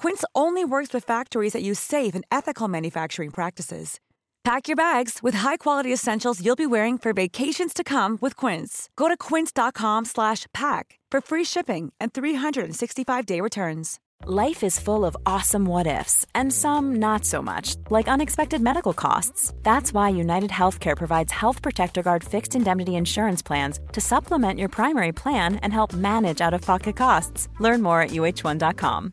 Quince only works with factories that use safe and ethical manufacturing practices. Pack your bags with high-quality essentials you'll be wearing for vacations to come with Quince. Go to quince.com/pack for free shipping and 365-day returns. Life is full of awesome what ifs and some not so much, like unexpected medical costs. That's why United Healthcare provides Health Protector Guard fixed indemnity insurance plans to supplement your primary plan and help manage out-of-pocket costs. Learn more at uh1.com.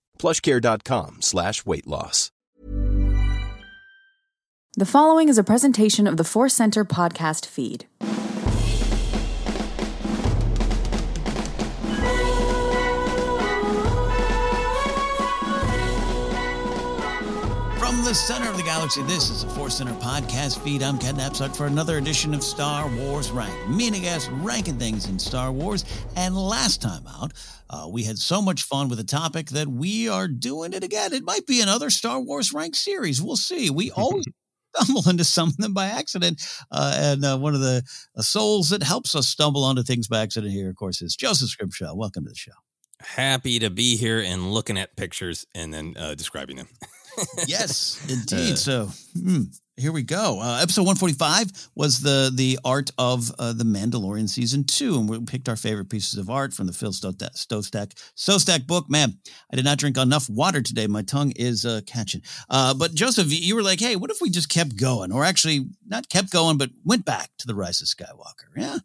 plushcare.com slash weight loss. The following is a presentation of the Force Center podcast feed. The center of the galaxy, this is the Force Center podcast feed. I'm Ken Napzok for another edition of Star Wars Rank, meaning us ranking things in Star Wars. And last time out, uh, we had so much fun with the topic that we are doing it again. It might be another Star Wars Rank series. We'll see. We always stumble into some of them by accident. Uh, and uh, one of the uh, souls that helps us stumble onto things by accident here, of course, is Joseph Scrimshaw. Welcome to the show. Happy to be here and looking at pictures and then uh, describing them. yes, indeed. so hmm, here we go. Uh, episode 145 was the the art of uh, the Mandalorian season two, and we picked our favorite pieces of art from the Phil Szostak, Szostak book. Man, I did not drink enough water today. My tongue is uh, catching. Uh, but Joseph, you were like, "Hey, what if we just kept going, or actually not kept going, but went back to the Rise of Skywalker?" Yeah.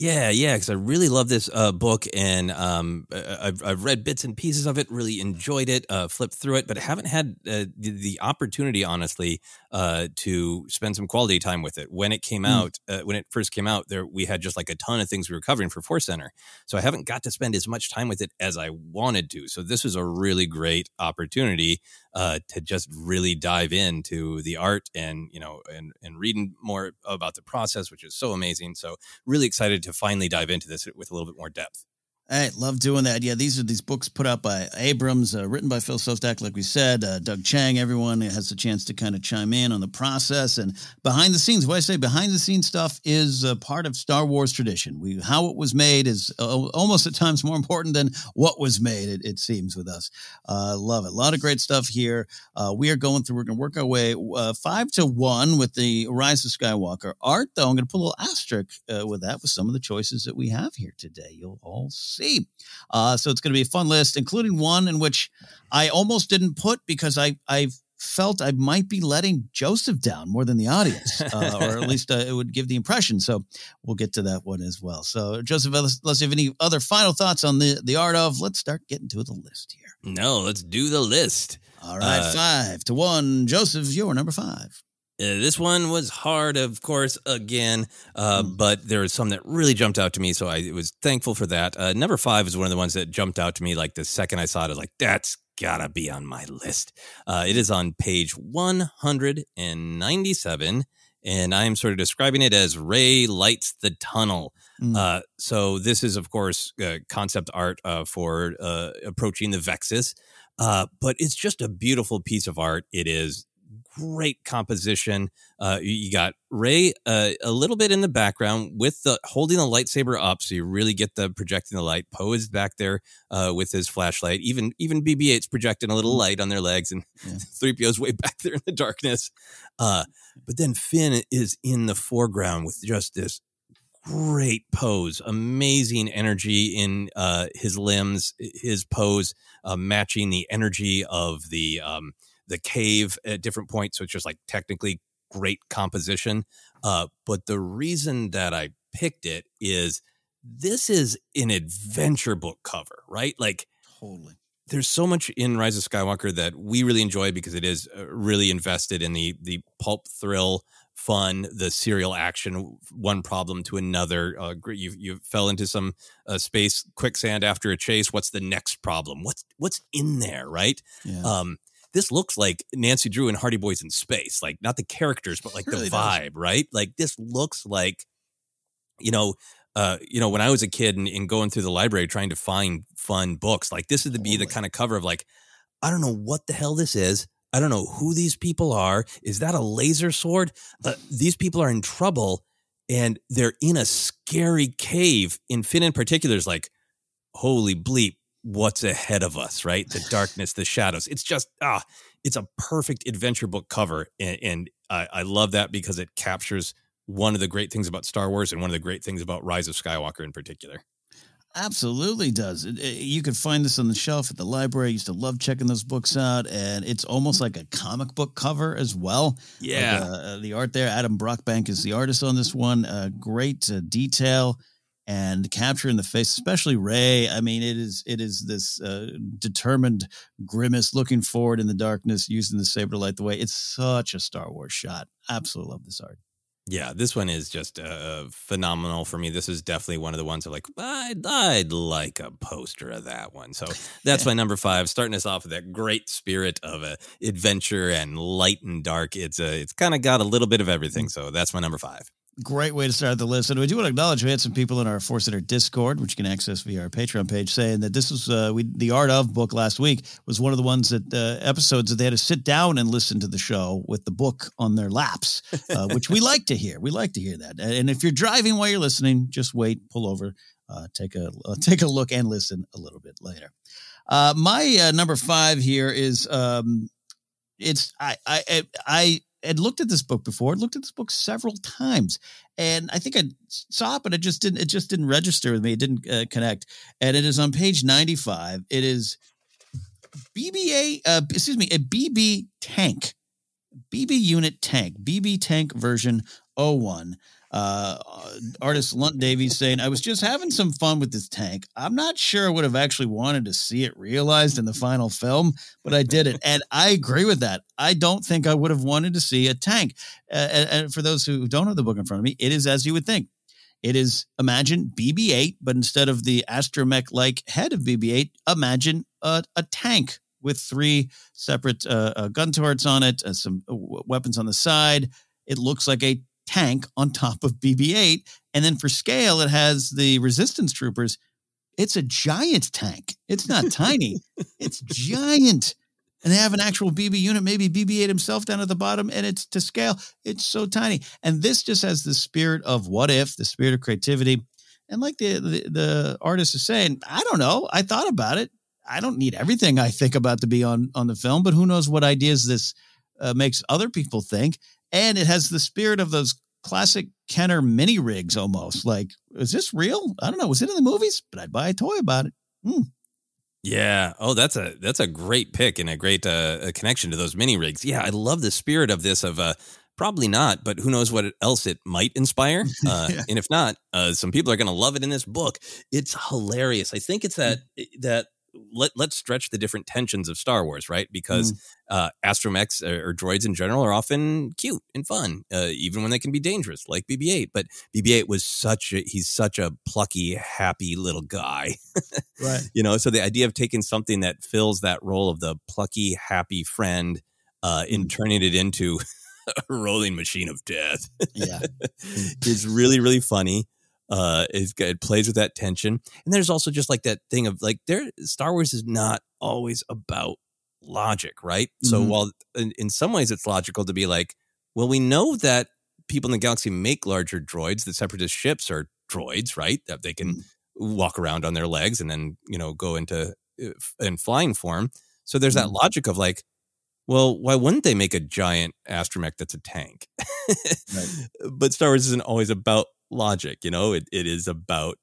Yeah, yeah, because I really love this uh, book, and um, I've, I've read bits and pieces of it. Really enjoyed it, uh, flipped through it, but haven't had uh, the, the, opportunity, honestly, uh, to spend some quality time with it. When it came mm. out, uh, when it first came out, there we had just like a ton of things we were covering for Force Center, so I haven't got to spend as much time with it as I wanted to. So this was a really great opportunity uh, to just really dive into the art and you know and and reading more about the process, which is so amazing. So really excited to finally dive into this with a little bit more depth. Hey, love doing that. Yeah, these are these books put out by Abrams, uh, written by Phil Szostak, like we said. Uh, Doug Chang, everyone has a chance to kind of chime in on the process and behind the scenes. What I say, behind the scenes stuff is part of Star Wars tradition. We how it was made is almost at times more important than what was made. It, it seems with us. Uh, love it. A lot of great stuff here. Uh, we are going through. We're going to work our way uh, five to one with the Rise of Skywalker art. Though I'm going to put a little asterisk with that with some of the choices that we have here today. You'll all see see. Uh, so it's going to be a fun list, including one in which I almost didn't put because I I felt I might be letting Joseph down more than the audience, uh, or at least uh, it would give the impression. So we'll get to that one as well. So Joseph, unless you have any other final thoughts on the the art of, let's start getting to the list here. No, let's do the list. All right, uh, five to one. Joseph, you're number five. Uh, this one was hard, of course, again, uh, mm. but there was some that really jumped out to me, so I was thankful for that. Uh, number five is one of the ones that jumped out to me. Like the second I saw it, I was like, "That's gotta be on my list." Uh, it is on page one hundred and ninety-seven, and I am sort of describing it as Rey lights the tunnel. Mm. so this is, of course, concept art for approaching the Vexis. Uh, but it's just a beautiful piece of art. It is great composition. Uh, you got Rey uh, a little bit in the background with the holding the lightsaber up, so you really get the projecting the light. Poe is back there uh, with his flashlight. Even even BB-8's projecting a little mm-hmm. light on their legs, and three yeah. PO's way back there in the darkness. Uh, but then Finn is in the foreground with just this great pose, amazing energy in uh, his limbs, his pose uh, matching the energy of the um, the cave at different points. So it's just like technically great composition. Uh, but the reason that I picked it is this is an adventure book cover, right? Like, totally. There's so much in Rise of Skywalker that we really enjoy because it is uh, really invested in the the pulp thrill fun, the serial action, one problem to another. Uh, you you fell into some uh, space quicksand after a chase. What's the next problem? What's what's in there, right? Yeah. Um, this looks like Nancy Drew and Hardy Boys in space. Like not the characters, but like really the vibe, does. right? Like this looks like, you know, uh, you know, when I was a kid and, and, going through the library trying to find fun books, like this is to be the kind of cover of like, I don't know what the hell this is. I don't know who these people are. Is that a laser sword? Uh, these people are in trouble and they're in a scary cave. In Finn in particular is like, holy bleep, what's ahead of us, right? The darkness, the shadows. It's just ah, it's a perfect adventure book cover, and, and I, I, love that because it captures one of the great things about Star Wars and one of the great things about Rise of Skywalker in particular. Absolutely does. It, it, you can find this on the shelf at the library. I used to love checking those books out, and it's almost like a comic book cover as well. Yeah, like, uh, the art there. Adam Brockbank is the artist on this one. Uh, great uh, detail and capture in the face, especially Rey. I mean, it is it is this uh, determined grimace, looking forward in the darkness, using the saber to light the way. It's such a Star Wars shot. Absolutely love this art. Yeah, this one is just uh, phenomenal for me. This is definitely one of the ones that like I'd, I'd like a poster of that one. So that's my number five. Starting us off with that great spirit of uh, adventure and light and dark. It's a uh, it's kind of got a little bit of everything. Mm. So that's my number five great way to start the list. And we do want to acknowledge we had some people in our Force Center Discord, which you can access via our Patreon page, saying that this was uh, we the Art of book last week was one of the ones that uh, episodes that they had to sit down and listen to the show with the book on their laps, uh, which we like to hear. We like to hear that. And if you're driving while you're listening, just wait, pull over, uh, take a uh, take a look, and listen a little bit later. Uh, my number five here is um, it's I I I had looked at this book before, i looked at this book several times, and I think I saw it, but it just didn't. It just didn't register with me. It didn't uh, connect. And it is on page ninety-five. It is BB-8. Uh, excuse me, a BB tank, BB unit tank, BB tank version 01. Uh, artist Lunt Davies saying, I was just having some fun with this tank. I'm not sure I would have actually wanted to see it realized in the final film, but I did it. and I agree with that. I don't think I would have wanted to see a tank. Uh, and, and for those who don't have the book in front of me, it is as you would think. It is imagine BB 8, but instead of the astromech like head of BB 8, imagine a, a tank with three separate uh, uh, gun turrets on it, uh, some uh, weapons on the side. It looks like a tank on top of BB 8. And then for scale, it has the resistance troopers It's a giant tank. It's not tiny. It's giant. And they have an actual BB unit, maybe BB 8 himself down at the bottom, and it's to scale. It's so tiny. And this just has the spirit of what if, the spirit of creativity. And like the, the, the artist is saying, I don't know. I thought about it. I don't need everything I think about to be on on the film, but who knows what ideas this uh, makes other people think. And it has the spirit of those classic Kenner mini rigs almost. Like, is this real? I don't know. Was it in the movies? But I'd buy a toy about it. Hmm. Yeah. Oh, that's a that's a great pick and a great uh, connection to those mini rigs. Yeah, I love the spirit of this. Of uh, probably not, but who knows what else it might inspire. Uh, yeah. And if not, uh, some people are going to love it in this book. It's hilarious. I think it's that mm. that let let's stretch the different tensions of Star Wars, right? Because mm. uh, astromechs or, or, droids in general are often cute and fun, uh, even when they can be dangerous, like BB-8. But BB-8 was such a he's such a plucky, happy little guy, right? You know, so the idea of taking something that fills that role of the plucky, happy friend uh, and mm. turning it into a rolling machine of death, yeah, is really really funny uh it, it plays with that tension and there's also just like that thing of like there star wars is not always about logic right mm-hmm. so while in, in some ways it's logical to be like well we know that people in the galaxy make larger droids the separatist ships are droids right that they can mm-hmm. walk around on their legs and then you know go into uh, in flying form so there's mm-hmm. that logic of like well, why wouldn't they make a giant astromech that's a tank? right. But Star Wars isn't always about logic. You know, it, it is about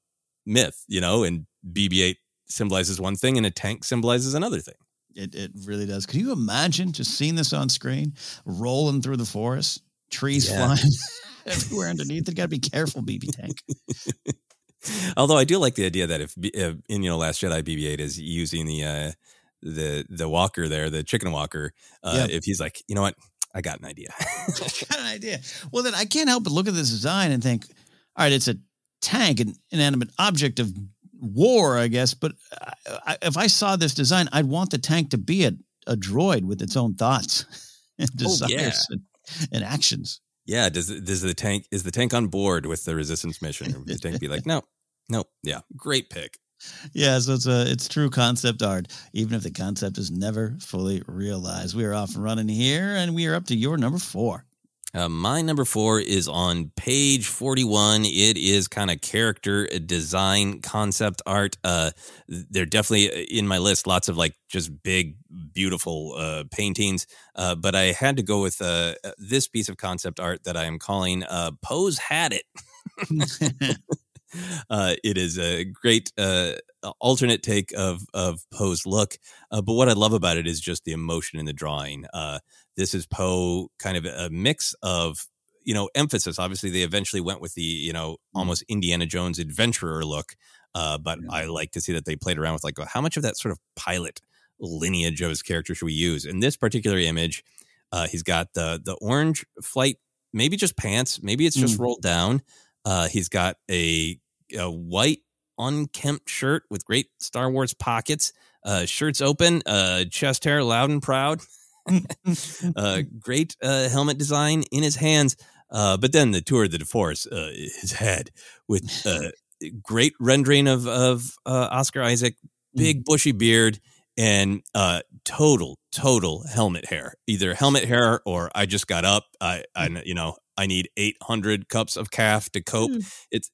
myth, you know, and BB 8 symbolizes one thing and a tank symbolizes another thing. It, it really does. Can you imagine just seeing this on screen, rolling through the forest, trees yeah. flying everywhere underneath? You got to be careful, BB tank. Although I do like the idea that if, if in you know Last Jedi BB-8 is using the uh, the the walker there, the chicken walker, uh, yeah. if he's like, you know what, I got an idea. I got an idea. Well, then I can't help but look at this design and think, all right, it's a tank, an inanimate object of war, I guess. But I, if I saw this design, I'd want the tank to be a, a droid with its own thoughts and oh, desires oh, yeah. and, and, actions. Yeah. Does does the tank is the tank on board with the resistance mission? Or would the tank be like, no, no, yeah, great pick. Yeah, so it's a it's true concept art, even if the concept is never fully realized. We are off and running here, and we are up to your number four. Uh, my number four is on page 41. It is kind of character design concept art. Uh, they're definitely uh, in my list, lots of like just big, beautiful uh, paintings. Uh, but I had to go with uh, this piece of concept art that I am calling uh, Pose Had It. Uh, it is a great uh, alternate take of of Poe's look. Uh, but what I love about it is just the emotion in the drawing. This is Poe kind of a mix of you know emphasis. Obviously, they eventually went with the you know mm. almost Indiana Jones adventurer look. Uh, but yeah. I like to see that they played around with like how much of that sort of pilot lineage of his character should we use in this particular image. Uh, he's got the the orange flight, maybe just pants, maybe it's just mm. rolled down. Uh, he's got a, a white unkempt shirt with great Star Wars pockets. Uh, shirts open, uh, chest hair loud and proud. uh, great uh, helmet design in his hands. Uh, but then the tour de force, uh, his head with uh, great rendering of of uh, Oscar Isaac, big mm. bushy beard, and uh, total total helmet hair. Either helmet hair or I just got up. I, I mm. you know I need eight hundred cups of caf to cope. Mm. It's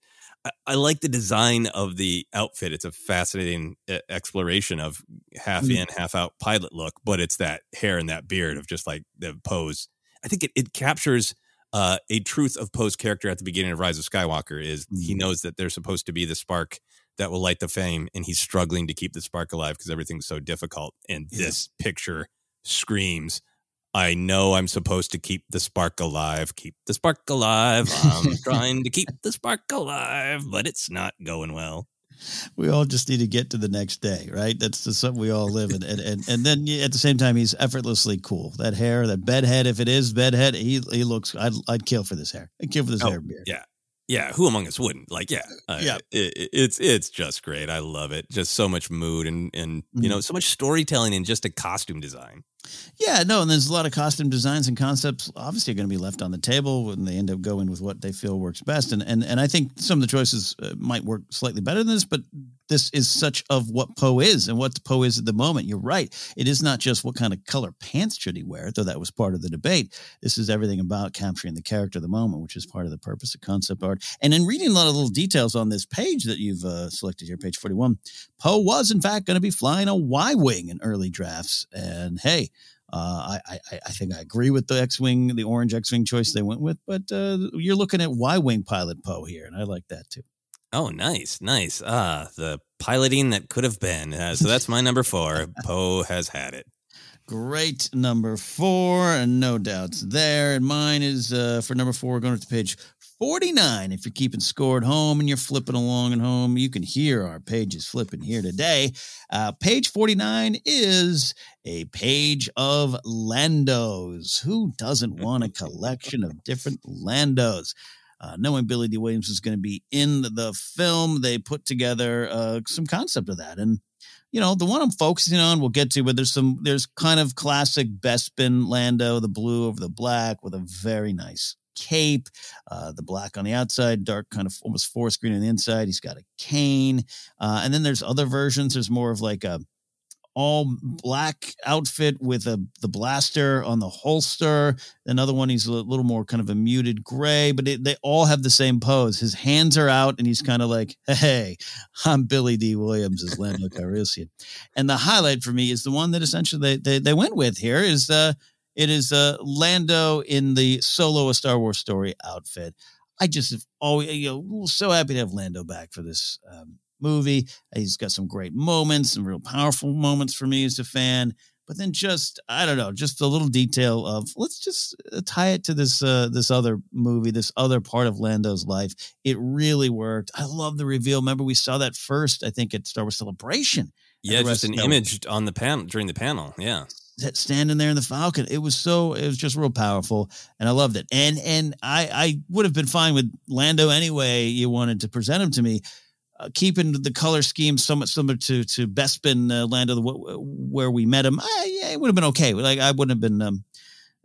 I like the design of the outfit. It's a fascinating uh, exploration of half mm. in, half out pilot look, but it's that hair and that beard of just like the pose. I think it, it captures uh, a truth of Poe's character at the beginning of Rise of Skywalker is he knows that they're supposed to be the spark that will light the flame, and he's struggling to keep the spark alive because everything's so difficult. And yeah. this picture screams I know I'm supposed to keep the spark alive, keep the spark alive. I'm trying to keep the spark alive, but it's not going well. We all just need to get to the next day, right? That's the something we all live in. And, and, and then at the same time, he's effortlessly cool. That hair, that bedhead, if it is bedhead, he, he looks, I'd, I'd kill for this hair. I'd kill for this oh, hair beard. Yeah. Yeah, who among us wouldn't? Like, yeah, uh, yeah, it, it's it's just great. I love it. Just so much mood and and you know mm-hmm. so much storytelling and just a costume design. Yeah, no, and there's a lot of costume designs and concepts obviously are going to be left on the table when they end up going with what they feel works best. And and and I think some of the choices uh, might work slightly better than this, but this is such of what Poe is and what Poe is at the moment. You're right. It is not just what kind of color pants should he wear, though that was part of the debate. This is everything about capturing the character of the moment, which is part of the purpose of concept art. And in reading a lot of little details on this page that you've uh, selected here, page 41, Poe was in fact going to be flying a Y wing in early drafts. And hey, uh, I, I, I think I agree with the X-wing, the orange X-wing choice they went with, but uh, you're looking at Y-wing pilot Poe here, and I like that too. Oh, nice, nice. Ah, the piloting that could have been. Uh, so that's my number four. Poe has had it. Great number four, and no doubts there. And mine is uh, for number four. We're going to page 49. If you're keeping score at home and you're flipping along at home, you can hear our pages flipping here today. Uh, page 49 is a page of Landos. Who doesn't want a collection of different Landos? Uh, knowing Billy Dee Williams is going to be in the film, they put together uh, some concept of that. And, you know, the one I'm focusing on, we'll get to, but there's some, there's kind of classic Bespin Lando, the blue over the black with a very nice cape, uh, the black on the outside, dark kind of almost forest green on the inside. He's got a cane. Uh, and then there's other versions. There's more of like a all black outfit with a the blaster on the holster. Another one, he's a little more kind of a muted gray, but it, they all have the same pose. His hands are out, and he's kind of like, "Hey, I'm Billy Dee Williams as Lando Calrissian." And the highlight for me is the one that essentially they they, they went with here is uh it is uh, Lando in the solo a Star Wars story outfit. I just have always, you know, so happy to have Lando back for this um, movie. He's got some great moments, some real powerful moments for me as a fan. But then just I don't know, just a little detail of let's just uh, tie it to this uh, this other movie, this other part of Lando's life. It really worked. I love the reveal. Remember we saw that first, I think, at Star Wars Celebration. Yeah, just an image on the panel during the panel. Yeah, standing there in the Falcon. It was so it was just real powerful, and I loved it. And and I I would have been fine with Lando anyway. You wanted to present him to me, uh, keeping the color scheme somewhat similar to to Bespin uh, Lando, where we met him. I, yeah, it would have been okay. Like I wouldn't have been um,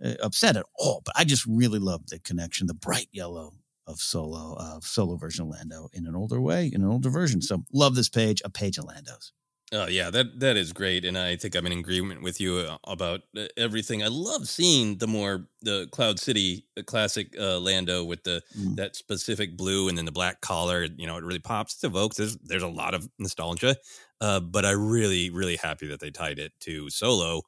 uh, upset at all. But I just really loved the connection, the bright yellow of solo uh, solo version of Lando in an older way, in an older version. So love this page, a page of Landos. Oh yeah, that that is great, and I think I'm in agreement with you uh, about uh, everything. I love seeing the more the Cloud City classic uh, Lando with the mm. that specific blue and then the black collar. You know, it really pops. It evokes. There's there's a lot of nostalgia, uh, but I really really happy that they tied it to Solo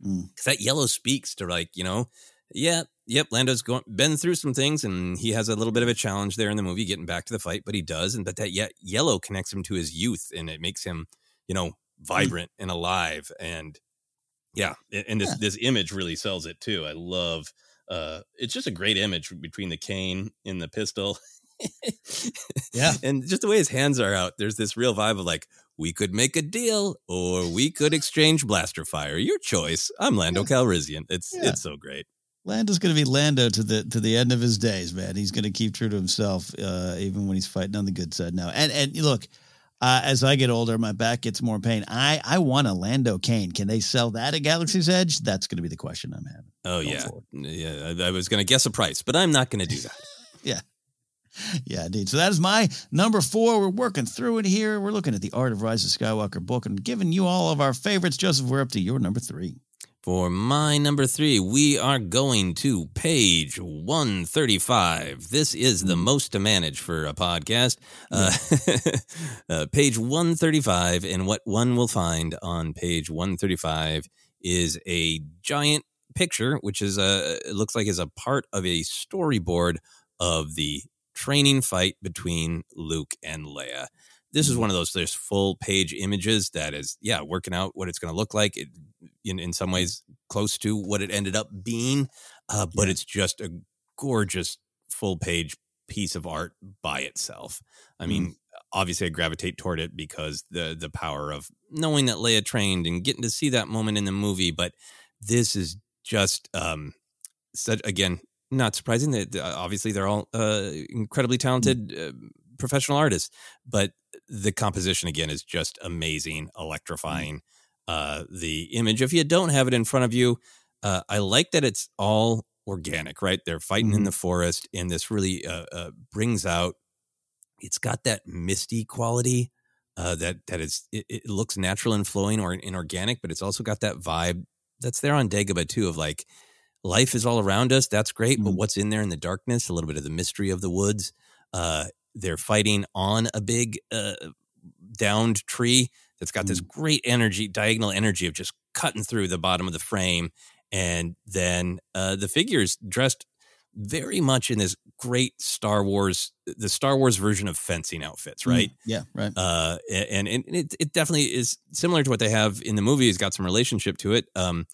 because mm. that yellow speaks to like you know, yeah, yep, Lando's going been through some things, and he has a little bit of a challenge there in the movie getting back to the fight, but he does, and but that yet yellow connects him to his youth, and it makes him you know, mm. vibrant and alive. And yeah, and this, yeah. this image really sells it too. I love, uh, it's just a great image between the cane and the pistol. yeah. And just the way his hands are out, there's this real vibe of like, we could make a deal or we could exchange blaster fire. Your choice. I'm Lando yeah. Calrissian. It's yeah. it's so great. Lando's going to be Lando to the to the end of his days, man. He's going to keep true to himself, uh, even when he's fighting on the good side now. And and look, uh, as I get older, my back gets more pain. I I want a Lando cane. Can they sell that at Galaxy's Edge? That's going to be the question I'm having. Oh yeah, forward. yeah. I, I was going to guess a price, but I'm not going to do that. yeah. Yeah, indeed. So that is my number four. We're working through it here. We're looking at the Art of Rise of Skywalker book and giving you all of our favorites. Joseph, we're up to your number three. For my number three, we are going to page 135. This is the hmm. most to manage for a podcast. Uh, uh, page 135, and what one will find on page 135 is a giant picture, which is a, it looks like is a part of a storyboard of the training fight between Luke and Leia this is one of those there's full page images that is yeah working out what it's going to look like it in, in some ways close to what it ended up being, uh, but yeah. it's just a gorgeous full page piece of art by itself. I mean, mm. obviously I gravitate toward it because the the power of knowing that Leia trained and getting to see that moment in the movie, but this is just um such again not surprising that uh, obviously they're all uh, incredibly mm. talented uh, professional artists, but the composition again is just amazing, mm. electrifying. uh, the image. If you don't have it in front of you, uh, I like that it's all organic, right? They're fighting mm-hmm. in the forest, and this really uh, uh, brings out. It's got that misty quality uh, that that is. It, it, looks natural and flowing or inorganic, but it's also got that vibe that's there on Dagobah too of like life is all around us. That's great, mm-hmm. but what's in there in the darkness? A little bit of the mystery of the woods. Uh, they're fighting on a big uh, downed tree that's got this mm. great energy, diagonal energy of just cutting through the bottom of the frame and then uh, the figures dressed very much in this great Star Wars, the Star Wars version of fencing outfits, right? Mm, yeah, right. Uh, and and it, it definitely is similar to what they have in the movie. It's got some relationship to it, um,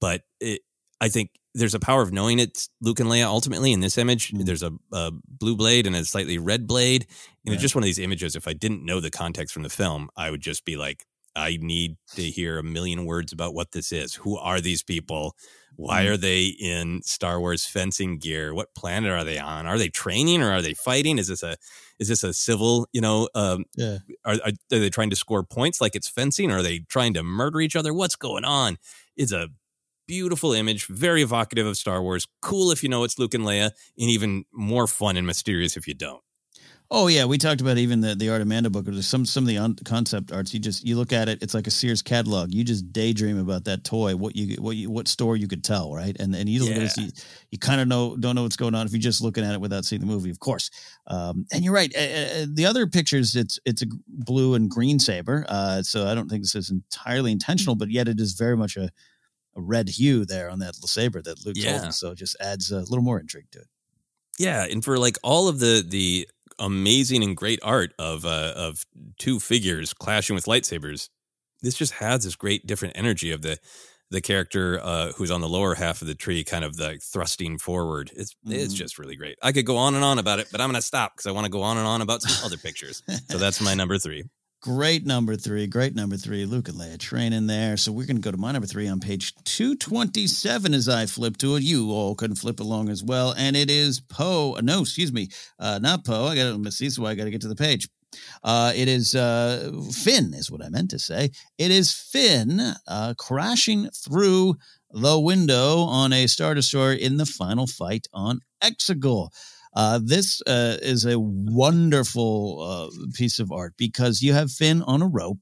but it, I think there's a power of knowing it's Luke and Leia. Ultimately, in this image, mm. there's a, a, blue blade and a slightly red blade, and right. it's just one of these images. If I didn't know the context from the film, I would just be like, I need to hear a million words about what this is. Who are these people? Why mm-hmm. are they in Star Wars fencing gear? What planet are they on? Are they training or are they fighting? Is this a is this a civil? You know, um, yeah. Are, are, they trying to score points like it's fencing? Or are they trying to murder each other? What's going on? It's a beautiful image, very evocative of Star Wars. Cool if you know it's Luke and Leia, and even more fun and mysterious if you don't. Oh yeah, we talked about even the the Art of Mando book. Or some some of the un- concept arts. You just you look at it, it's like a Sears catalog. You just daydream about that toy. What you what you what store you could tell, right? And and you look yeah. at it, you, you kind of know don't know what's going on if you're just looking at it without seeing the movie, of course. Um, and you're right. Uh, the other pictures, it's it's a blue and green saber. Uh, so I don't think this is entirely intentional, but yet it is very much a a red hue there on that saber that Luke yeah. holding. So it just adds a little more intrigue to it. Yeah, and for like all of the the amazing and great art of uh, of two figures clashing with lightsabers. This just has this great different energy of the the character uh, who's on the lower half of the tree, kind of like thrusting forward. It's mm-hmm. it's just really great. I could go on and on about it, but I'm going to stop because I want to go on and on about some other pictures. So that's my number three. Great number three. Great number three. Luke and Leia training there. So we're going to go to my number three on page 227 as I flip to it. You all can flip along as well. And it is Poe. No, excuse me. Uh, not Poe. I got to see, so I got to get to the page. Uh, it is uh, Finn, is what I meant to say. It is Finn uh, crashing through the window on a Star Destroyer in the final fight on Exegol. Uh, this uh, is a wonderful uh, piece of art because you have Finn on a rope,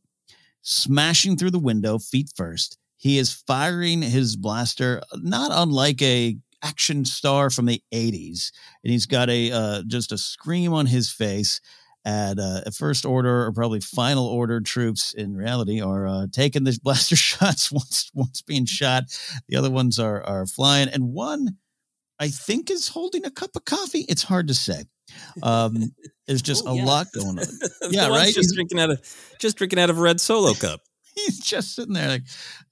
smashing through the window, feet first. He is firing his blaster, not unlike a action star from the 80s and he's got a uh, just a scream on his face at uh, first order or probably final order troops in reality are uh, taking the blaster shots once once being shot the other ones are are flying and one I think is holding a cup of coffee. It's hard to say. Um, there's just oh, a yeah. lot going on. yeah, right. Just drinking out of just drinking out of a red solo cup. He's just sitting there like,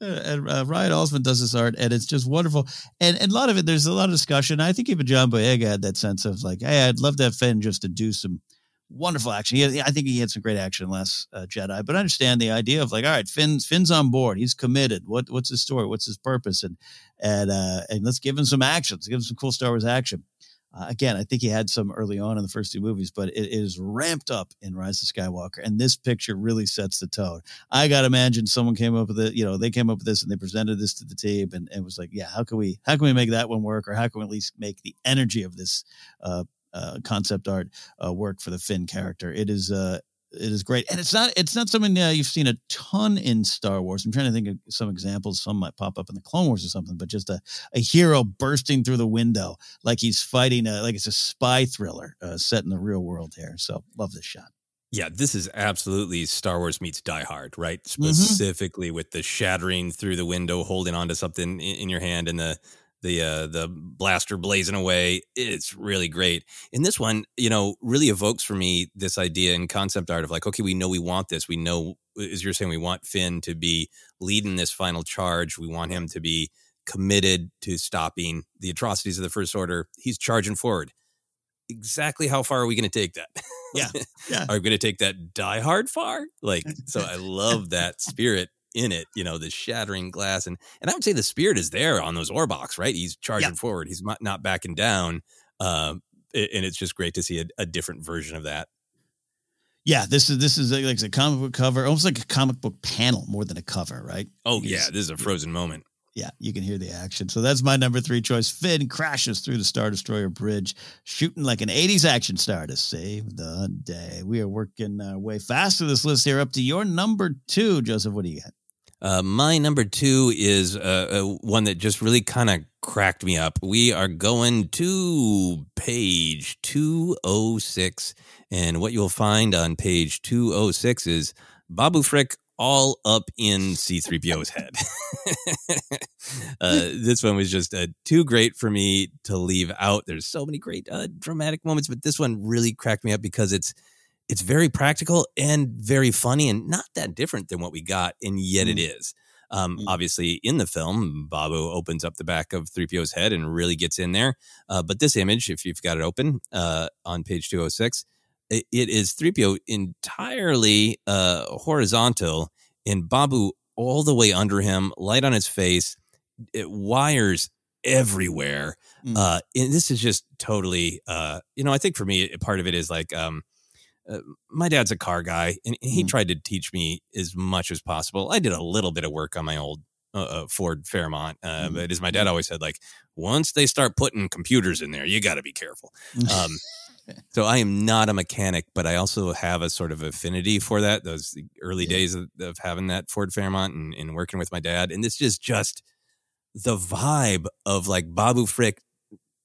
uh, and uh, Ryan Osman does this art, and it's just wonderful. And and a lot of it, there's a lot of discussion. I think even John Boyega had that sense of like, hey, I'd love to have Finn just to do some wonderful action. He, I think he had some great action Last uh, Jedi, but I understand the idea of like, all right, Finn's Finn's on board. He's committed. What what's his story? What's his purpose? And and uh, and let's give him some action. Let's give him some cool Star Wars action. Uh, again, I think he had some early on in the first two movies, but it is ramped up in Rise of Skywalker, and this picture really sets the tone. I got to imagine someone came up with it. You know, they came up with this and they presented this to the team, and, and was like, "Yeah, how can we how can we make that one work, or how can we at least make the energy of this uh, uh, concept art uh, work for the Finn character. It is uh, it is great, and it's not it's not something uh, you've seen a ton in Star Wars. I'm trying to think of some examples. Some might pop up in the Clone Wars or something, but just a, a hero bursting through the window like he's fighting a, like it's a spy thriller uh, set in the real world here. So love this shot. Yeah, this is absolutely Star Wars meets Die Hard, right? Mm-hmm. Specifically mm-hmm. with the shattering through the window, holding onto something in, in your hand, and the the uh, the blaster blazing away. It's really great. In this one, you know, really evokes for me this idea and concept art of like, okay, we know we want this. We know, as you're saying, we want Finn to be leading this final charge. We want him to be committed to stopping the atrocities of the First Order. He's charging forward. Exactly how far are we going to take that? Yeah, yeah. are we going to take that die hard far? Like, so I love that spirit in it, you know, the shattering glass. And and I would say the spirit is there on those Orbaks, right? He's charging yeah. forward. He's not, not backing down. Um, and it's just great to see a, a different version of that. Yeah, this is this is like a comic book cover, almost like a comic book panel more than a cover, right? Oh yeah, this is a frozen moment. Yeah, you can hear the action. So that's my number three choice. Finn crashes through the Star Destroyer bridge, shooting like an 80s action star to save the day. We are working our way fast through this list here. Up to your number two, Joseph. What do you got? Uh, my number two is uh, uh, one that just really kind of cracked me up. We are going to page 206. And what you'll find on page 206 is Babu Frick all up in C3PO's head. uh, this one was just uh, too great for me to leave out. There's so many great uh, dramatic moments, but this one really cracked me up because it's it's very practical and very funny and not that different than what we got, and yet mm. it is. Um, mm. Obviously, in the film, Babu opens up the back of 3PO's head and really gets in there. Uh, but this image, if you've got it open uh, on page 206, it, it is 3PO entirely uh, horizontal and Babu all the way under him, light on his face, it wires everywhere. Mm. Uh, and this is just totally, uh, you know, I think for me, part of it is like, um, uh, my dad's a car guy and he mm. tried to teach me as much as possible. I did a little bit of work on my old uh, uh Ford Fairmont, uh, mm. but as my dad always said, like once they start putting computers in there, you got to be careful. Um, so I am not a mechanic, but I also have a sort of affinity for that. Those early yeah. days of, of, having that Ford Fairmont and, and, working with my dad, and this is just the vibe of like Babu Frick,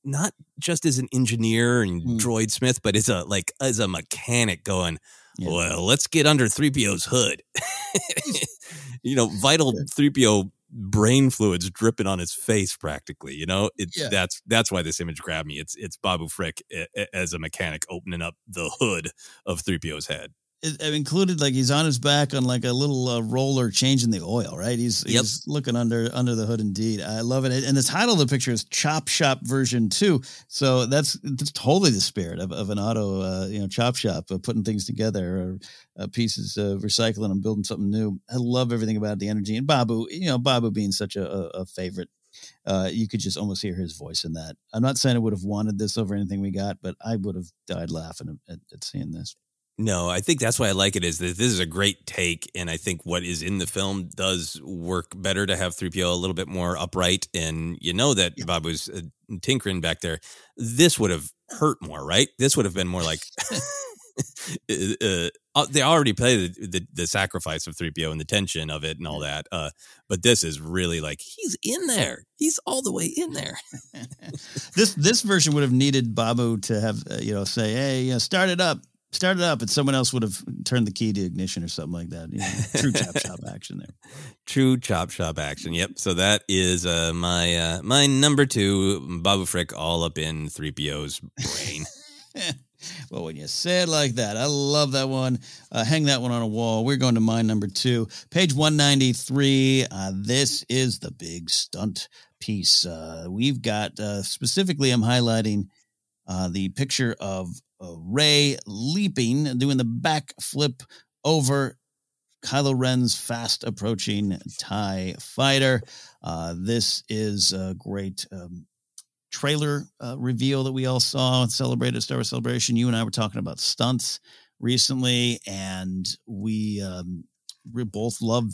not just as an engineer and mm. droid smith, but as a like as a mechanic going. Yeah. Well, let's get under 3PO's hood. you know, vital 3PO brain fluids dripping on his face practically you know it's yeah. that's that's why this image grabbed me it's it's babu frick as a mechanic opening up the hood of 3po's head it, it included like he's on his back on like a little uh, roller changing the oil right he's yep. he's looking under under the hood indeed i love it and the title of the picture is chop shop version 2 so that's that's totally the spirit of, of an auto uh, you know chop shop uh, putting things together or uh, pieces of recycling and building something new i love everything about the energy and babu you know babu being such a, a, a favorite uh, you could just almost hear his voice in that. I'm not saying I would have wanted this over anything we got, but I would have died laughing at, at seeing this. No, I think that's why I like it is that this is a great take, and I think what is in the film does work better to have 3PO a little bit more upright, and you know that yeah. Bob was uh, tinkering back there. This would have hurt more, right? This would have been more like uh, uh, uh, they already play the, the, the sacrifice of 3PO and the tension of it and all that. Uh, but this is really like he's in there. He's all the way in there. this this version would have needed Babu to have uh, you know say, "Hey, you know, start it up." Start it up and someone else would have turned the key to ignition or something like that. You know, true chop shop action there. True chop shop action. Yep. So that is uh, my uh, my number two, Babu Frick, all up in 3PO's brain. well, when you say it like that, I love that one. Uh, hang that one on a wall. We're going to my number two, page 193. Uh, this is the big stunt piece. Uh, we've got uh, specifically, I'm highlighting uh, the picture of Rey leaping, doing the back flip over Kylo Ren's fast approaching TIE fighter. Uh, this is a great um, trailer uh, reveal that we all saw and celebrated Star Wars Celebration. You and I were talking about stunts recently, and we, um, we both love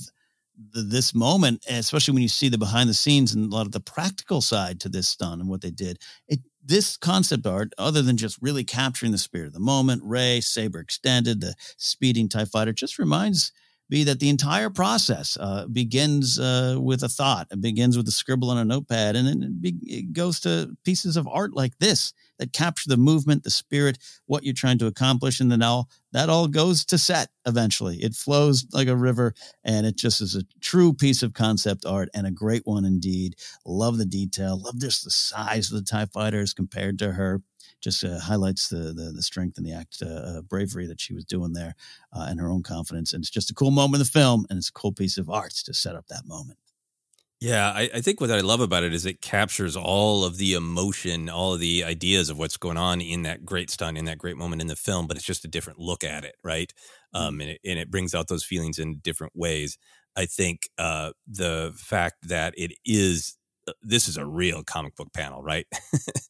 this moment, especially when you see the behind the scenes and a lot of the practical side to this stunt and what they did. It this concept art, other than just really capturing the spirit of the moment, Rey, Saber extended, the speeding TIE fighter, just reminds me that the entire process uh, begins uh, with a thought. It begins with a scribble on a notepad, and then it, be, it goes to pieces of art like this that capture the movement, the spirit, what you're trying to accomplish, and then all that all goes to set eventually. It flows like a river, and it just is a true piece of concept art and a great one indeed. Love the detail. Love just the size of the Tie Fighters compared to her. Just uh, highlights the, the, the strength and the act uh, uh, bravery that she was doing there, uh, and her own confidence. And it's just a cool moment in the film, and it's a cool piece of art to set up that moment. Yeah, I, I, think what I love about it is it captures all of the emotion, all of the ideas of what's going on in that great stunt, in that great moment in the film, but it's just a different look at it, right? Mm-hmm. Um, and, it, and it brings out those feelings in different ways. I think uh, the fact that it is uh, this is a real comic book panel, right?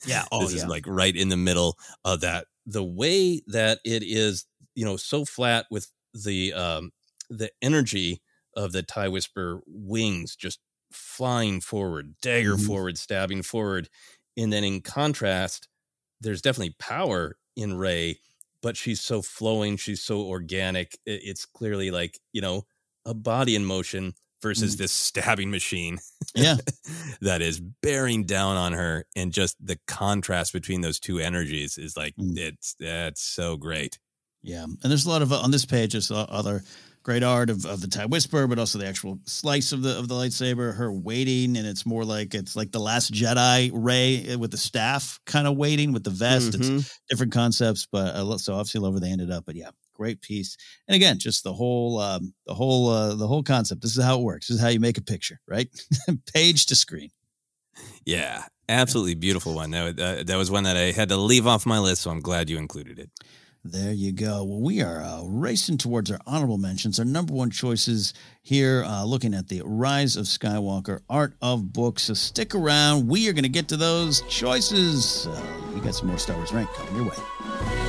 Yeah. Oh, this yeah. is like right in the middle of that. The way that it is you know so flat with the um the energy of the tie whisper wings just flying forward dagger mm-hmm. forward stabbing forward and then in contrast there's definitely power in Rey but she's so flowing she's so organic it's clearly like you know a body in motion versus mm. this stabbing machine. Yeah. that is bearing down on her. And just the contrast between those two energies is like, mm. it's, that's so great. Yeah. And there's a lot of, on this page, there's other great art of, of the tie whisper, but also the actual slice of the, of the lightsaber, her waiting. And it's more like, it's like the last Jedi Rey eh, with the staff kind of waiting with the vest. Mm-hmm. It's different concepts, but uh, so obviously love where they ended up, but yeah, great piece. And again, just the whole um, the whole uh, the whole concept. This is how it works. This is how you make a picture, right? Page to screen. Yeah, absolutely beautiful one. That, uh, that was one that I had to leave off my list, so I'm glad you included it. There you go. Well, we are uh, racing towards our honorable mentions. Our number one choices here, uh, looking at the Rise of Skywalker art of books. So stick around. We are going to get to those choices. Uh, you got some more Star Wars rank coming your way.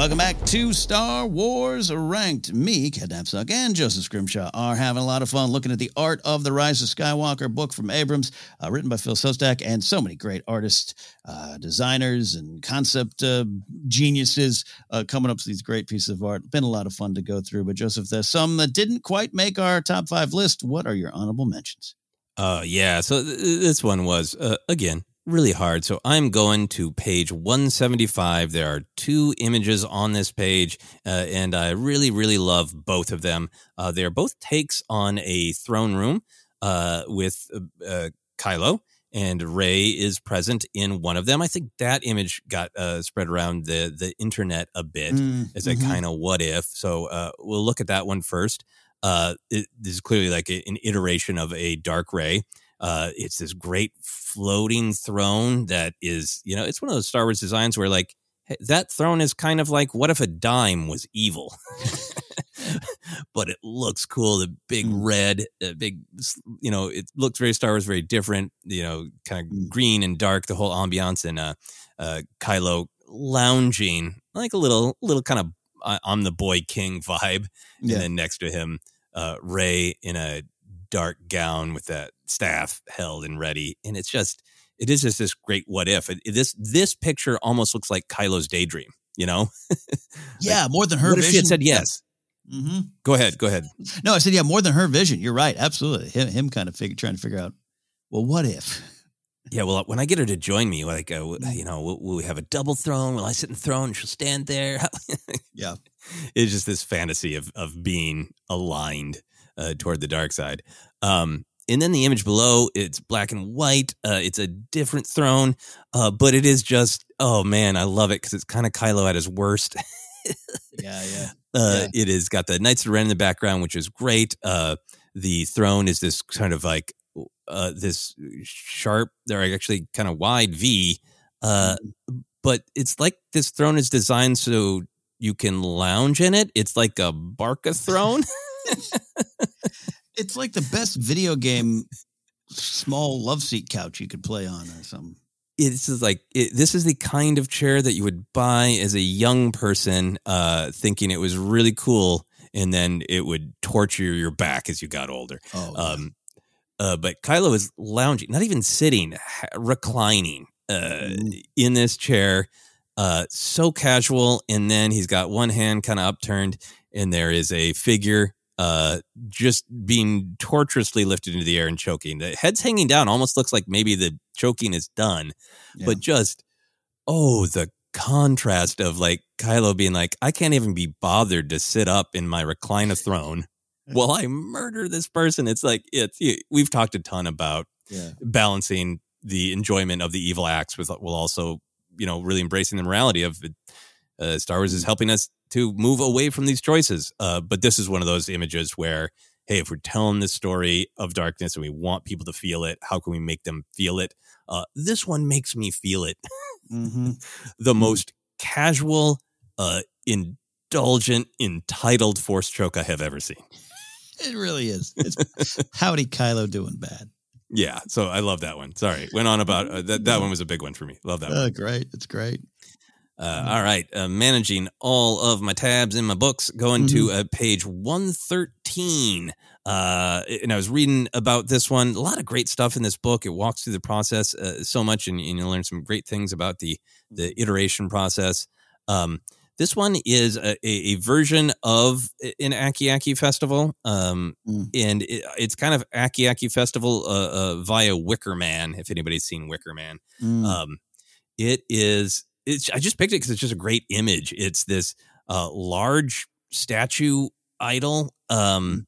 Welcome back to Star Wars Ranked. Me, Napzok, and Joseph Scrimshaw are having a lot of fun looking at the art of the Rise of Skywalker book from Abrams, uh, written by Phil Szostak, and so many great artists, uh, designers, and concept uh, geniuses uh, coming up with these great pieces of art. Been a lot of fun to go through. But Joseph, there's some that didn't quite make our top five list. What are your honorable mentions? Uh, yeah. So th- this one was, uh, again, really hard. So I'm going to page 175. There are two images on this page, uh, and I really, really love both of them. Uh, they're both takes on a throne room uh, with uh, Kylo. And Rey is present in one of them. I think that image got uh, spread around the the internet a bit Mm, as a mhm. kind of what if. So uh, we'll look at that one first. Uh, it, this is clearly like a, an iteration of a dark Rey. Uh, it's this great floating throne that is, you know, it's one of those Star Wars designs where like hey, that throne is kind of like what if a dime was evil, but it looks cool. The big red, uh, big, you know, it looks very Star Wars, very different. You know, kind of green and dark, the whole ambiance, and uh, uh, Kylo lounging like a little, little kind of uh, I'm the boy king vibe, Yeah. and then next to him, uh, Rey in a dark gown with that staff held and ready, and it's just, it is just this great what if. It, this this picture almost looks like Kylo's daydream. You know? Yeah, more than her what if she vision. had said yes? hmm Go ahead, go ahead. No, I said yeah, more than her vision. You're right, absolutely. Him, him kind of figure, trying to figure out, well, what if? Yeah, well, when I get her to join me, like, uh, you know, will, will we have a double throne? Will I sit in the throne she'll stand there? Yeah. it's just this fantasy of of being aligned uh, toward the dark side. Um, and then the image below, it's black and white. Uh, it's a different throne, uh, but it is just, oh man, I love it because it's kind of Kylo at his worst. Yeah, yeah. Uh, It is got the Knights of Ren in the background, which is great. Uh, the throne is this kind of like uh, this sharp, they're actually kind of wide V, uh, but it's like this throne is designed so you can lounge in it. It's like a Barca throne. It's like the best video game small love seat couch you could play on or something. it's just like it, this is the kind of chair that you would buy as a young person, uh, thinking it was really cool, and then it would torture your back as you got older. Oh, Um, uh, but Kylo is lounging, not even sitting, ha- reclining uh, in this chair, uh, so casual. And then he's got one hand kind of upturned, and there is a figure uh, just being torturously lifted into the air and choking. The head's hanging down, almost looks like maybe the choking is done, but just oh, the contrast of like Kylo being like, I can't even be bothered to sit up in my recliner throne while I murder this person. It's like it's we've talked a ton about Yeah. balancing the enjoyment of the evil acts with while also you know really embracing the morality of. Uh, Star Wars is helping us to move away from these choices. Uh, but this is one of those images where, hey, if we're telling this story of darkness and we want people to feel it, how can we make them feel it? Uh, this one makes me feel it. Mm-hmm. the most casual, uh, indulgent, entitled force choke I have ever seen. It really is. It's howdy Kylo doing bad. Yeah, so I love that one. Sorry, went on about uh, that. That one was a big one for me. Love that. one. Oh, great. It's great. Uh, all right, uh, managing all of my tabs in my books, going to uh, page one thirteen. Uh, and I was reading about this one. A lot of great stuff in this book. It walks through the process uh, so much, and, and you learn some great things about the the iteration process. Um, this one is a, a, version of an Aki Aki festival, um, and it, it's kind of Aki Aki festival uh, uh, via Wicker Man. If anybody's seen Wicker Man, Mm. um, it is. It's. I just picked it because it's just a great image. It's this uh, large statue idol um,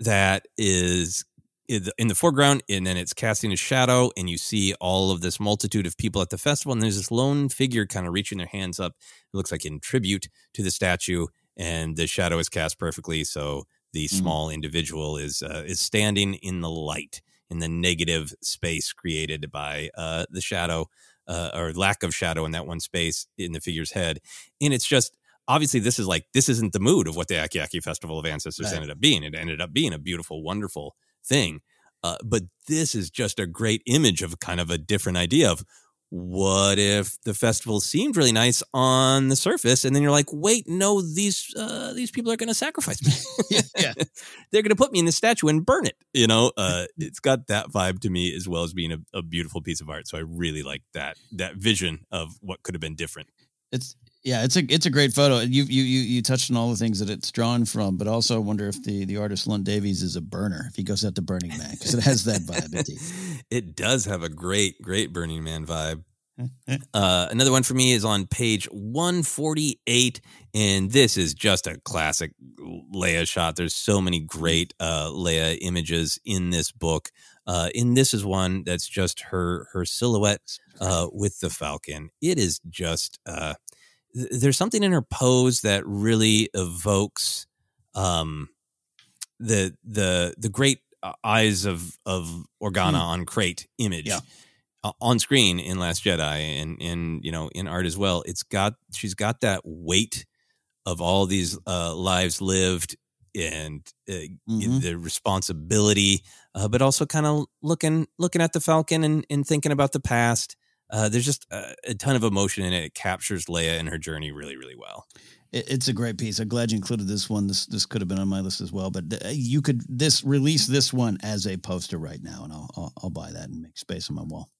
that is in the, foreground, and then it's casting a shadow, and you see all of this multitude of people at the festival, and there's this lone figure kind of reaching their hands up. It looks like in tribute to the statue, and the shadow is cast perfectly, so the Mm. small individual is uh, is standing in the light in the negative space created by uh, the shadow uh, or lack of shadow in that one space in the figure's head, and it's just obviously this is like this isn't the mood of what the Aki Aki Festival of Ancestors Right. ended up being. It ended up being a beautiful, wonderful thing, uh, but this is just a great image of kind of a different idea of what if the festival seemed really nice on the surface and then you're like wait no these uh these people are going to sacrifice me. Yeah they're going to put me in the statue and burn it you know? Uh it's got that vibe to me as well as being a, a beautiful piece of art so i really like that that vision of what could have been different. It's Yeah, it's a it's a great photo. You you you you touched on all the things that it's drawn from, but also I wonder if the the artist Lunt Davies is a burner. If he goes out to Burning Man, because it has that vibe. indeed. it does have a great, great Burning Man vibe. Uh, another one for me is on page 148, and this is just a classic Leia shot. There's so many great uh, Leia images in this book. Uh, and this is one that's just her her silhouette uh, with the Falcon. It is just uh, there's something in her pose that really evokes um, the the the great uh, eyes of of Organa Hmm. on Crait image Yeah. uh, on screen in Last Jedi and in you know in art as well. It's got she's got that weight of all these uh, lives lived and uh, Mhm. the responsibility, uh, but also kind of looking looking at the Falcon and, and thinking about the past. Uh, there's just a, a ton of emotion in it. It captures Leia and her journey really, really well. It, it's a great piece. I'm glad you included this one. This this could have been on my list as well, but uh, you could this release this one as a poster right now, and I'll I'll, I'll buy that and make space on my wall.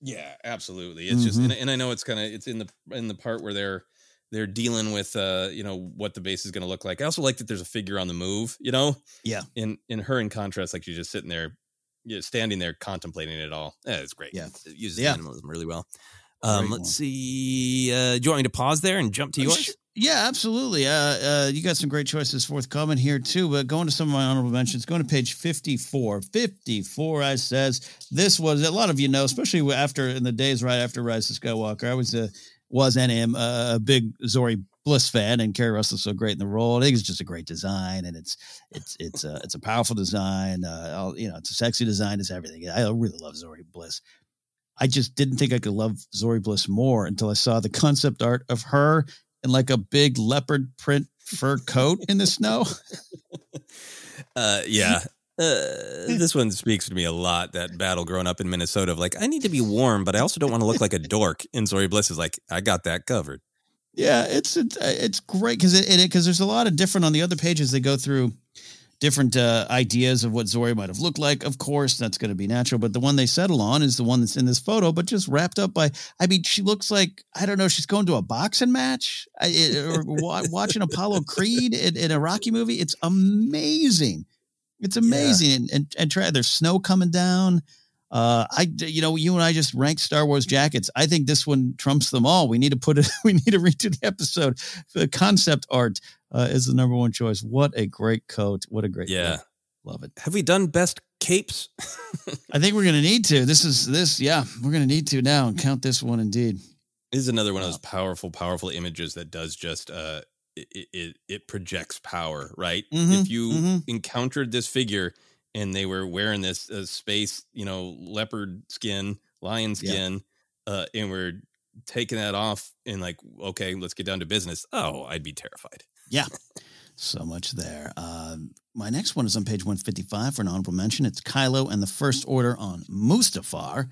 Yeah, absolutely. It's just, Mhm. and, and I know it's kind of it's in the in the part where they're they're dealing with uh you know what the base is going to look like. I also like that there's a figure on the move. You know, Yeah. In in her in contrast, like she's just sitting there, you know, standing there contemplating it all. Yeah, it's great. Yeah. it uses Yeah. minimalism really well. Um, let's one. see. Uh, do you want me to pause there and jump to Uh, yours? sh- Yeah, absolutely. Uh, uh, you got some great choices forthcoming here too. But going to some of my honorable mentions, going to page fifty-four. Fifty-four, I says this was a lot of you know, especially after in the days right after Rise of Skywalker. I was a was and am a big Zorii Bliss fan, and Keri Russell's so great in the role. I think it's just a great design, and it's it's it's a it's a powerful design. Uh, you know, it's a sexy design. It's everything. I really love Zorii Bliss. I just didn't think I could love Zorii Bliss more until I saw the concept art of her in like a big leopard print fur coat in the snow. Uh, yeah. Uh, this one speaks to me a lot. That battle growing up in Minnesota of like, I need to be warm, but I also don't want to look like a dork. And Zorii Bliss is like, I got that covered. Yeah, it's it's, it's great because it because there's a lot of different on the other pages. They go through different uh, ideas of what Zorii might have looked like. Of course, that's going to be natural, but the one they settle on is the one that's in this photo, but just wrapped up by. I mean, she looks like I don't know. She's going to a boxing match I- or wa- watching Apollo Creed in, in a Rocky movie. It's amazing. It's amazing, and and, and try, there's snow coming down. Uh, I, you know, you and I just ranked Star Wars jackets. I think this one trumps them all. We need to put it. We need to redo the episode. The concept art uh, is the number one choice. What a great coat! What a great Yeah. coat. love it. Have we done best capes? I think we're gonna need to. This is this. Yeah, we're gonna need to now and count this one indeed. This is another one of those powerful, powerful images that does just uh it it, it projects power, right? Mhm, If you mhm. encountered this figure and they were wearing this uh, space, you know, leopard skin, lion Yeah. skin, uh, and we're taking that off and like, okay, let's get down to business. Oh, I'd be terrified. Yeah. So much there. Um, my next one is on page 155 for an honorable mention. It's Kylo and the First Order on Mustafar.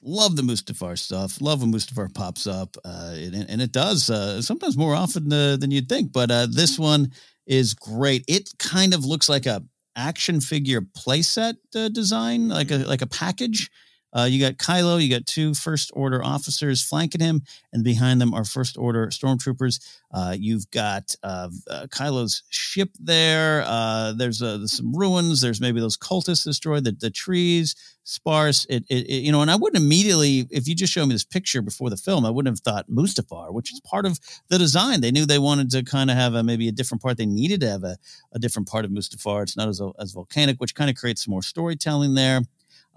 Love the Mustafar stuff. Love when Mustafar pops up. Uh, and, and it does uh, sometimes more often uh, than you'd think. But uh, this one is great. It kind of looks like a action figure playset uh, design, like a like a package. Uh, you got Kylo, you got two First Order officers flanking him, and behind them are First Order stormtroopers. Uh, you've got uh, uh, Kylo's ship there. Uh, there's, uh, there's some ruins. There's maybe those cultists destroyed. The, the trees sparse. It, it, it- you know, and I wouldn't immediately, if you just show me this picture before the film, I wouldn't have thought Mustafar, which is part of the design. They knew they wanted to kind of have a maybe a different part. They needed to have a, a different part of Mustafar. It's not as as volcanic, which kind of creates some more storytelling there.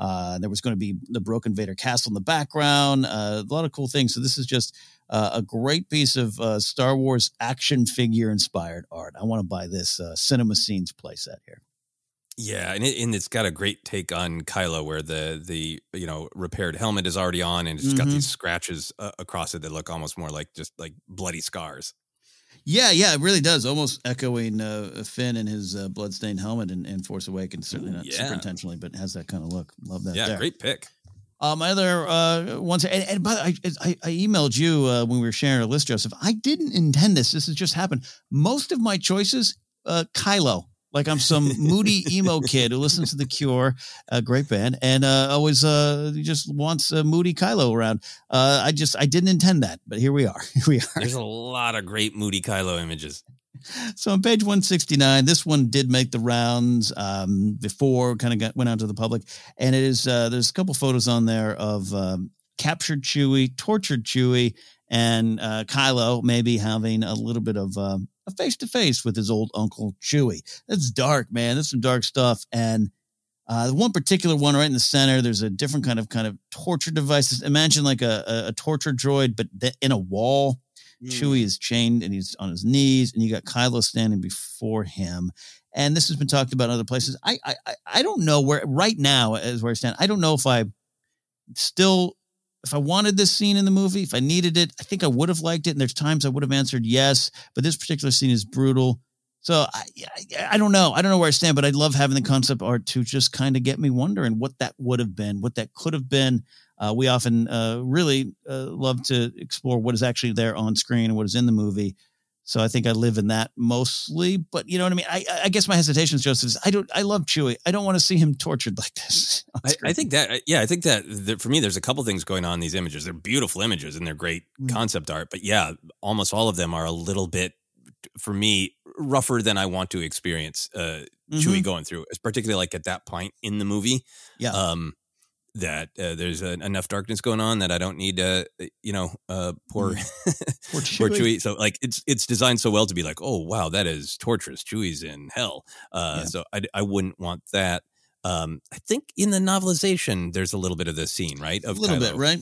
Uh, there was going to be the Broken Vader Castle in the background. Uh, a lot of cool things. So this is just uh, a great piece of uh, Star Wars action figure inspired art. I want to buy this uh, Cinema Scenes playset here. Yeah, and it, and it's got a great take on Kylo, where the the you know repaired helmet is already on, and it's got Mhm. these scratches uh, across it that look almost more like just like bloody scars. Yeah, yeah, it really does. Almost echoing uh, Finn and his uh, bloodstained helmet in, in Force Awakens. Certainly Ooh, not yeah. super intentionally, but has that kind of look. Love that. yeah, there. great pick. Uh, my other uh, ones, and, and by the way, I, I, I emailed you uh, when we were sharing a list, Joseph. I didn't intend this. This has just happened. Most of my choices, uh, Kylo. Like I'm some moody emo kid who listens to The Cure, a great band, and uh, always uh, just wants a moody Kylo around. Uh, I just I didn't intend that, but here we are. Here we are. There's a lot of great moody Kylo images. So on page 169, this one did make the rounds um, before kind of got, went out to the public, and it is uh, there's a couple photos on there of um, captured Chewie, tortured Chewie, and uh, Kylo maybe having a little bit of um, a face to face with his old uncle Chewie. That's dark, man. That's some dark stuff. And uh, the one particular one right in the center, there's a different kind of kind of torture devices. Imagine like a, a, a torture droid, but th- in a wall. Mm. Chewie is chained and he's on his knees, and you got Kylo standing before him. And this has been talked about in other places. I I I don't know where right now as where I stand. I don't know if I still if I wanted this scene in the movie, if I needed it, I think I would have liked it. And there's times I would have answered yes, but this particular scene is brutal. So I, I, I, don't know. I don't know where I stand, but I'd love having the concept art to just kind of get me wondering what that would have been, what that could have been. Uh, we often uh, really uh, love to explore what is actually there on screen and what is in the movie. So I think I live in that mostly. But you know what I mean? I, I guess my hesitation, Joseph, is I don't. I love Chewie. I don't want to see him tortured like this. I, I, think that. Yeah, I think that, that, for me, there's a couple things going on in these images. They're beautiful images and they're great mm. concept art. But yeah, almost all of them are a little bit, for me, rougher than I want to experience. Uh, mm-hmm. Chewie going through, particularly like at that point in the movie. Yeah. Um, that uh, there's uh, enough darkness going on that I don't need uh you know uh poor mm. poor, Chewie. poor Chewie. So like it's it's designed so well to be like oh wow that is torturous. Chewie's in hell. Uh, yeah. so I I wouldn't want that. Um, I think in the novelization there's a little bit of the scene right of a little Kylo. bit right.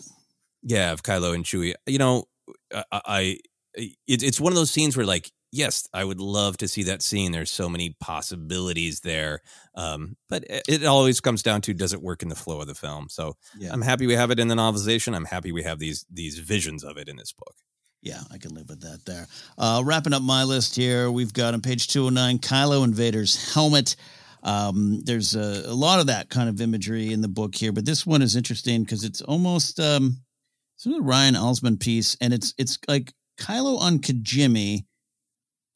Yeah, of Kylo and Chewie. You know, I, I it, it's one of those scenes where like yes, I would love to see that scene. There's so many possibilities there. Um, but it, always comes down to does it work in the flow of the film? So yeah. I'm happy we have it in the novelization. I'm happy we have these these visions of it in this book. Yeah, I can live with that there. Uh, wrapping up my list here, we've got on page 209 Kylo in Vader's helmet. Um, there's a, a, lot of that kind of imagery in the book here, but this one is interesting because it's almost um, it's a Ryan Alzmann piece, and it's it's like Kylo on Kijimi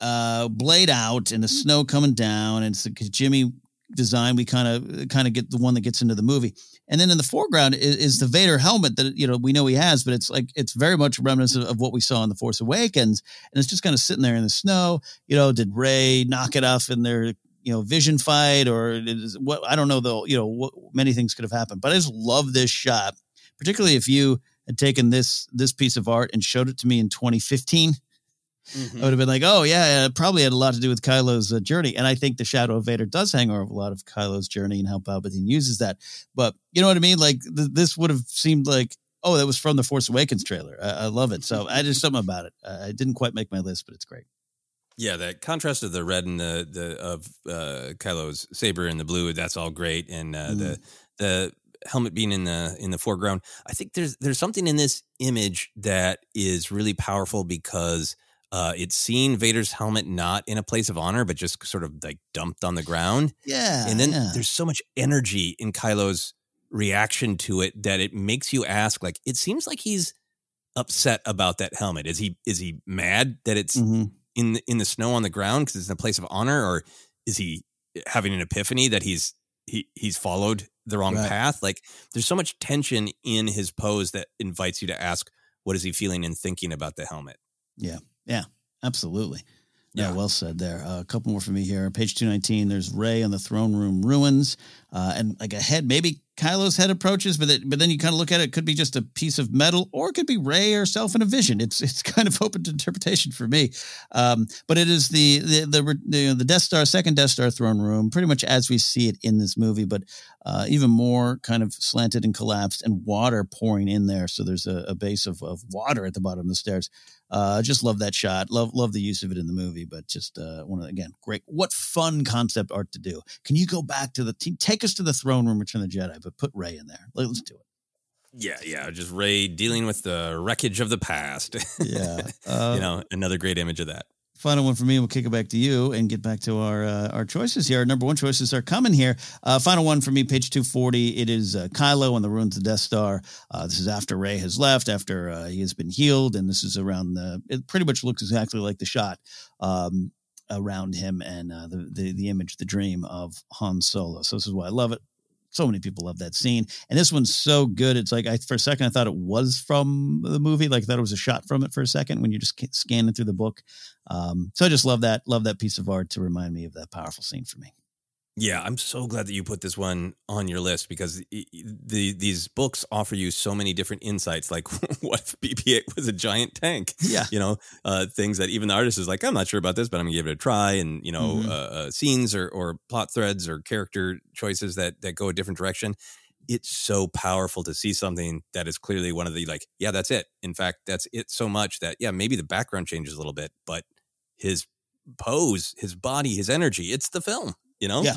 uh, blade out and the snow coming down, and it's the Jimmy design. We kind of kind of get the one that gets into the movie, and then in the foreground is, is, the Vader helmet that you know we know he has, but it's like it's very much a reminiscent of what we saw in the Force Awakens, and it's just kind of sitting there in the snow. You know, did Rey knock it off in their you know vision fight, or is what I don't know though. You know, what, many things could have happened, but I just love this shot, particularly if you had taken this this piece of art and showed it to me in 2015 Mm-hmm. I would have been like, oh yeah, it probably had a lot to do with Kylo's uh, journey, and I think the Shadow of Vader does hang over a lot of Kylo's journey and how Palpatine uses that. But you know what I mean? Like th- this would have seemed like, oh, that was from the Force Awakens trailer. I, I love it. So I just something about it. Uh, I didn't quite make my list, but it's great. Yeah, that contrast of the red and the the of uh, Kylo's saber and the blue, that's all great, and uh, mm. the the helmet being in the in the foreground. I think there's there's something in this image that is really powerful because uh, it's seen Vader's helmet not in a place of honor, but just sort of like dumped on the ground. Yeah. And then yeah. there's so much energy in Kylo's reaction to it that it makes you ask, like, it seems like he's upset about that helmet. Is he is he mad that it's mm-hmm. in the, in the snow on the ground because it's in a place of honor, or is he having an epiphany that he's he he's followed the wrong right. path? Like, there's so much tension in his pose that invites you to ask, what is he feeling and thinking about the helmet? Yeah. Yeah, absolutely. Yeah, yeah, well said there. Uh, a couple more for me here. Page 219, there's Rey on the throne room ruins. Uh, and like a head, maybe Kylo's head approaches, but it, but then you kind of look at it, it could be just a piece of metal, or it could be Rey herself in a vision. It's it's kind of open to interpretation for me. Um, but it is the the the, the, the Death Star, second Death Star throne room, pretty much as we see it in this movie, but uh, even more kind of slanted and collapsed, and water pouring in there. So there's a, a base of, of water at the bottom of the stairs. Uh, just love that shot. Love love the use of it in the movie. But just uh, one of again, great. What fun concept art to do. Can you go back to the team take us to the throne room, Return of the Jedi, but put Rey in there. Let's do it. Yeah, yeah, just Rey dealing with the wreckage of the past. Yeah, uh, you know, another great image of that final one for me. We'll kick it back to you and get back to our uh, our choices here. Our number one choices are coming here. Uh, final one for me, page two forty. It is uh, Kylo on the ruins of the Death Star. Uh, this is after Rey has left, after uh, he has been healed, and this is around the. It pretty much looks exactly like the shot. Um, around him and uh, the, the the image, the dream of Han Solo. So this is why I love it. So many people love that scene, and this one's so good. It's like I for a second I thought it was from the movie, like I thought it was a shot from it for a second when you're just scanning through the book. Um, so I just love that, love that piece of art to remind me of that powerful scene for me. Yeah, I'm so glad that you put this one on your list because the these books offer you so many different insights. Like, what if BB-8 was a giant tank? Yeah, you know, uh, things that even the artist is like, I'm not sure about this, but I'm gonna give it a try. And you know, mm-hmm. uh, uh, scenes or, or plot threads or character choices that that go a different direction. It's so powerful to see something that is clearly one of the like, yeah, that's it. In fact, that's it so much that yeah, maybe the background changes a little bit, but his pose, his body, his energy, it's the film you know? Yeah,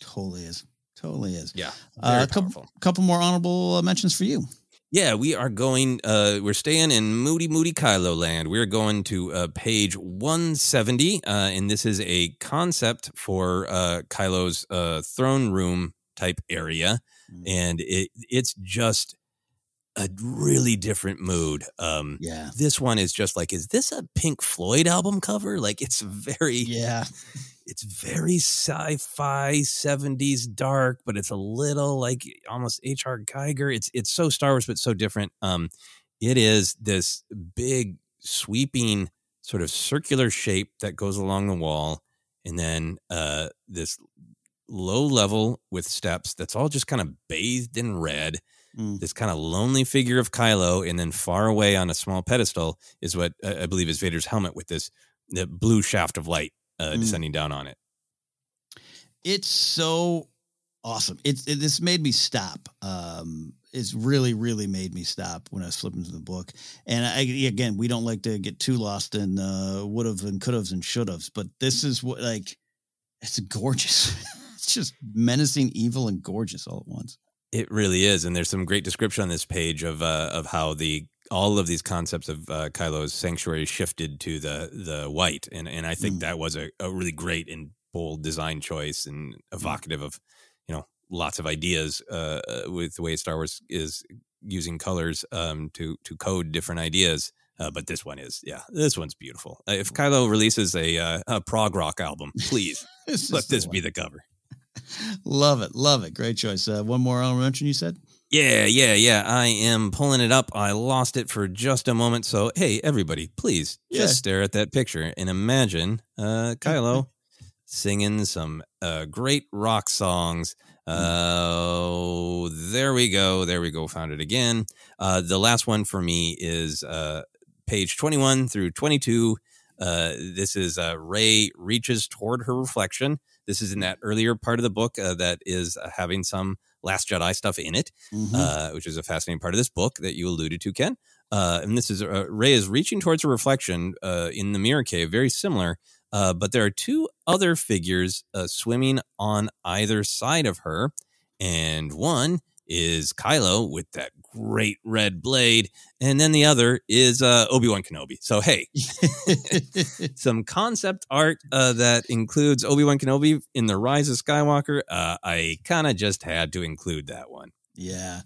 totally is. Totally is. Yeah. Uh, a couple, couple more honorable uh, mentions for you. Yeah, we are going. Uh, we're staying in Moody Moody Kylo land. We're going to uh, page 170, uh, and this is a concept for uh, Kylo's uh, throne room type area, mm. and it it's just a really different mood. Um, yeah, this one is just like, is this a Pink Floyd album cover? Like, it's very yeah it's very sci-fi 70s dark but it's a little like almost hr Giger. it's it's so star wars but so different um it is this big sweeping sort of circular shape that goes along the wall and then uh this low level with steps that's all just kind of bathed in red mm. this kind of lonely figure of kylo and then far away on a small pedestal is what uh, i believe is vader's helmet with this the blue shaft of light uh, mm. descending down on it. It's so awesome. It's it, this made me stop. Um, it's really, really made me stop when I was flipping through the book. And I, again, we don't like to get too lost in uh, would have and could have and should have, but this is what like it's gorgeous. it's just menacing, evil, and gorgeous all at once. It really is, and there's some great description on this page of uh, of how the all of these concepts of uh, Kylo's sanctuary shifted to the the white, and and I think mm. that was a, a really great and bold design choice and mm. evocative of you know lots of ideas uh, uh, with the way Star Wars is using colors um, to to code different ideas. Uh, but this one is, yeah, this one's beautiful. Uh, if Kylo releases a, uh, a prog rock album, please let this be the cover. Love it, love it. Great choice. Uh, one more mention, you said. Yeah, yeah, yeah. I am pulling it up. I lost it for just a moment. So, hey, everybody, please yeah. just stare at that picture and imagine uh, Kylo singing some uh, great rock songs. Uh, there we go. There we go. Found it again. Uh, the last one for me is uh, page 21 through 22. Uh, this is uh, Rey reaches toward her reflection. This is in that earlier part of the book uh, that is uh, having some Last Jedi stuff in it, mm-hmm. uh, which is a fascinating part of this book that you alluded to, Ken. Uh, and this is uh, Rey is reaching towards a reflection uh, in the mirror cave, very similar. Uh, but there are two other figures uh, swimming on either side of her, and one is Kylo with that great red blade, and then the other is uh, Obi Wan Kenobi. So hey, some concept art uh, that includes Obi Wan Kenobi in the Rise of Skywalker. Uh, I kind of just had to include that one. Yeah.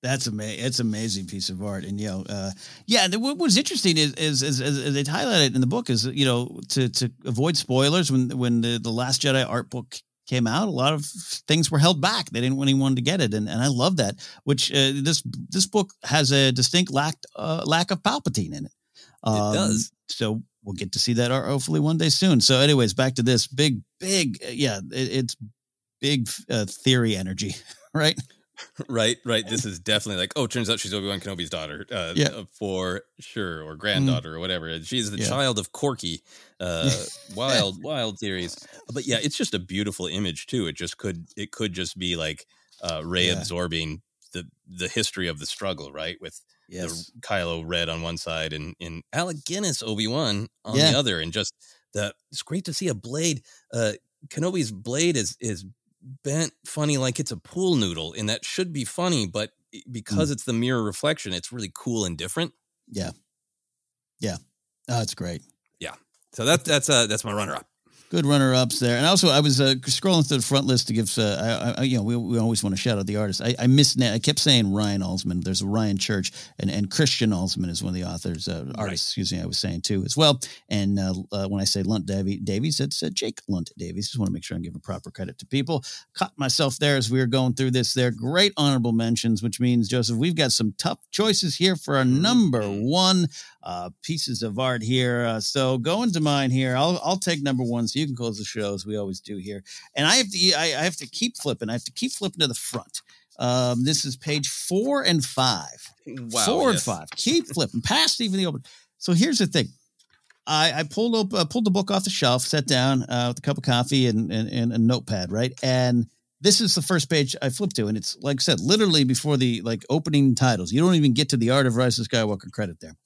That's amazing. It's amazing piece of art, and you know, uh, yeah. The, what was interesting is, is, is, is they highlighted in the book is you know to to avoid spoilers when when the the Last Jedi art book came out, a lot of things were held back. They didn't want anyone to get it, and, and I love that. Which uh, this this book has a distinct lack uh, lack of Palpatine in it. Um, it does. So we'll get to see that hopefully one day soon. So, anyways, back to this big, big, uh, yeah, it, it's big uh, theory energy, right? Right, right. This is definitely like, oh, turns out she's Obi Wan Kenobi's daughter, uh, yeah. Uh, for sure, or granddaughter, mm. or whatever. She's the yeah. child of Corky. Uh, wild, wild theories. But yeah, it's just a beautiful image too. It just could, it could just be like uh, Rey yeah. absorbing the the history of the struggle, right? With yes. the Kylo Red on one side and and Alec Guinness Obi Wan on yeah. the other, and just the. It's great to see a blade. Uh, Kenobi's blade is is bent funny like it's a pool noodle and that should be funny but mm. because mm. it's the mirror reflection it's really cool and different. Yeah. Yeah. Oh, that's great. Yeah. So that, that's uh that's my runner up good runner ups there. And also, I was uh, scrolling through the front list to give, uh, I, I, you know, we, we always want to shout out the artist. I, I missed, I kept saying Ryan Alzmann. There's Ryan Church, and, and Christian Alzmann is one of the authors, uh, artists, right. excuse me, I was saying too as well. And uh, uh, when I say Lunt Davies, it's uh, Jake Lunt Davies. Just want to make sure I'm giving proper credit to people. Caught myself there as we were going through this. There, great honorable mentions, which means, Joseph, we've got some tough choices here for our number mm-hmm. one uh, pieces of art here. Uh, so going to mine here, I'll I'll take number one, so you can close the show as we always do here. And I have to I, I have to keep flipping. I have to keep flipping to the front. Um, this is page four and five. Wow, four yes. and five. Keep flipping past even the open. So here's the thing. I, I pulled up, uh, pulled the book off the shelf, sat down uh, with a cup of coffee and, and, and a notepad, right? And this is the first page I flipped to, and it's like I said, literally before the like opening titles. You don't even get to the Art of Rise of Skywalker credit there.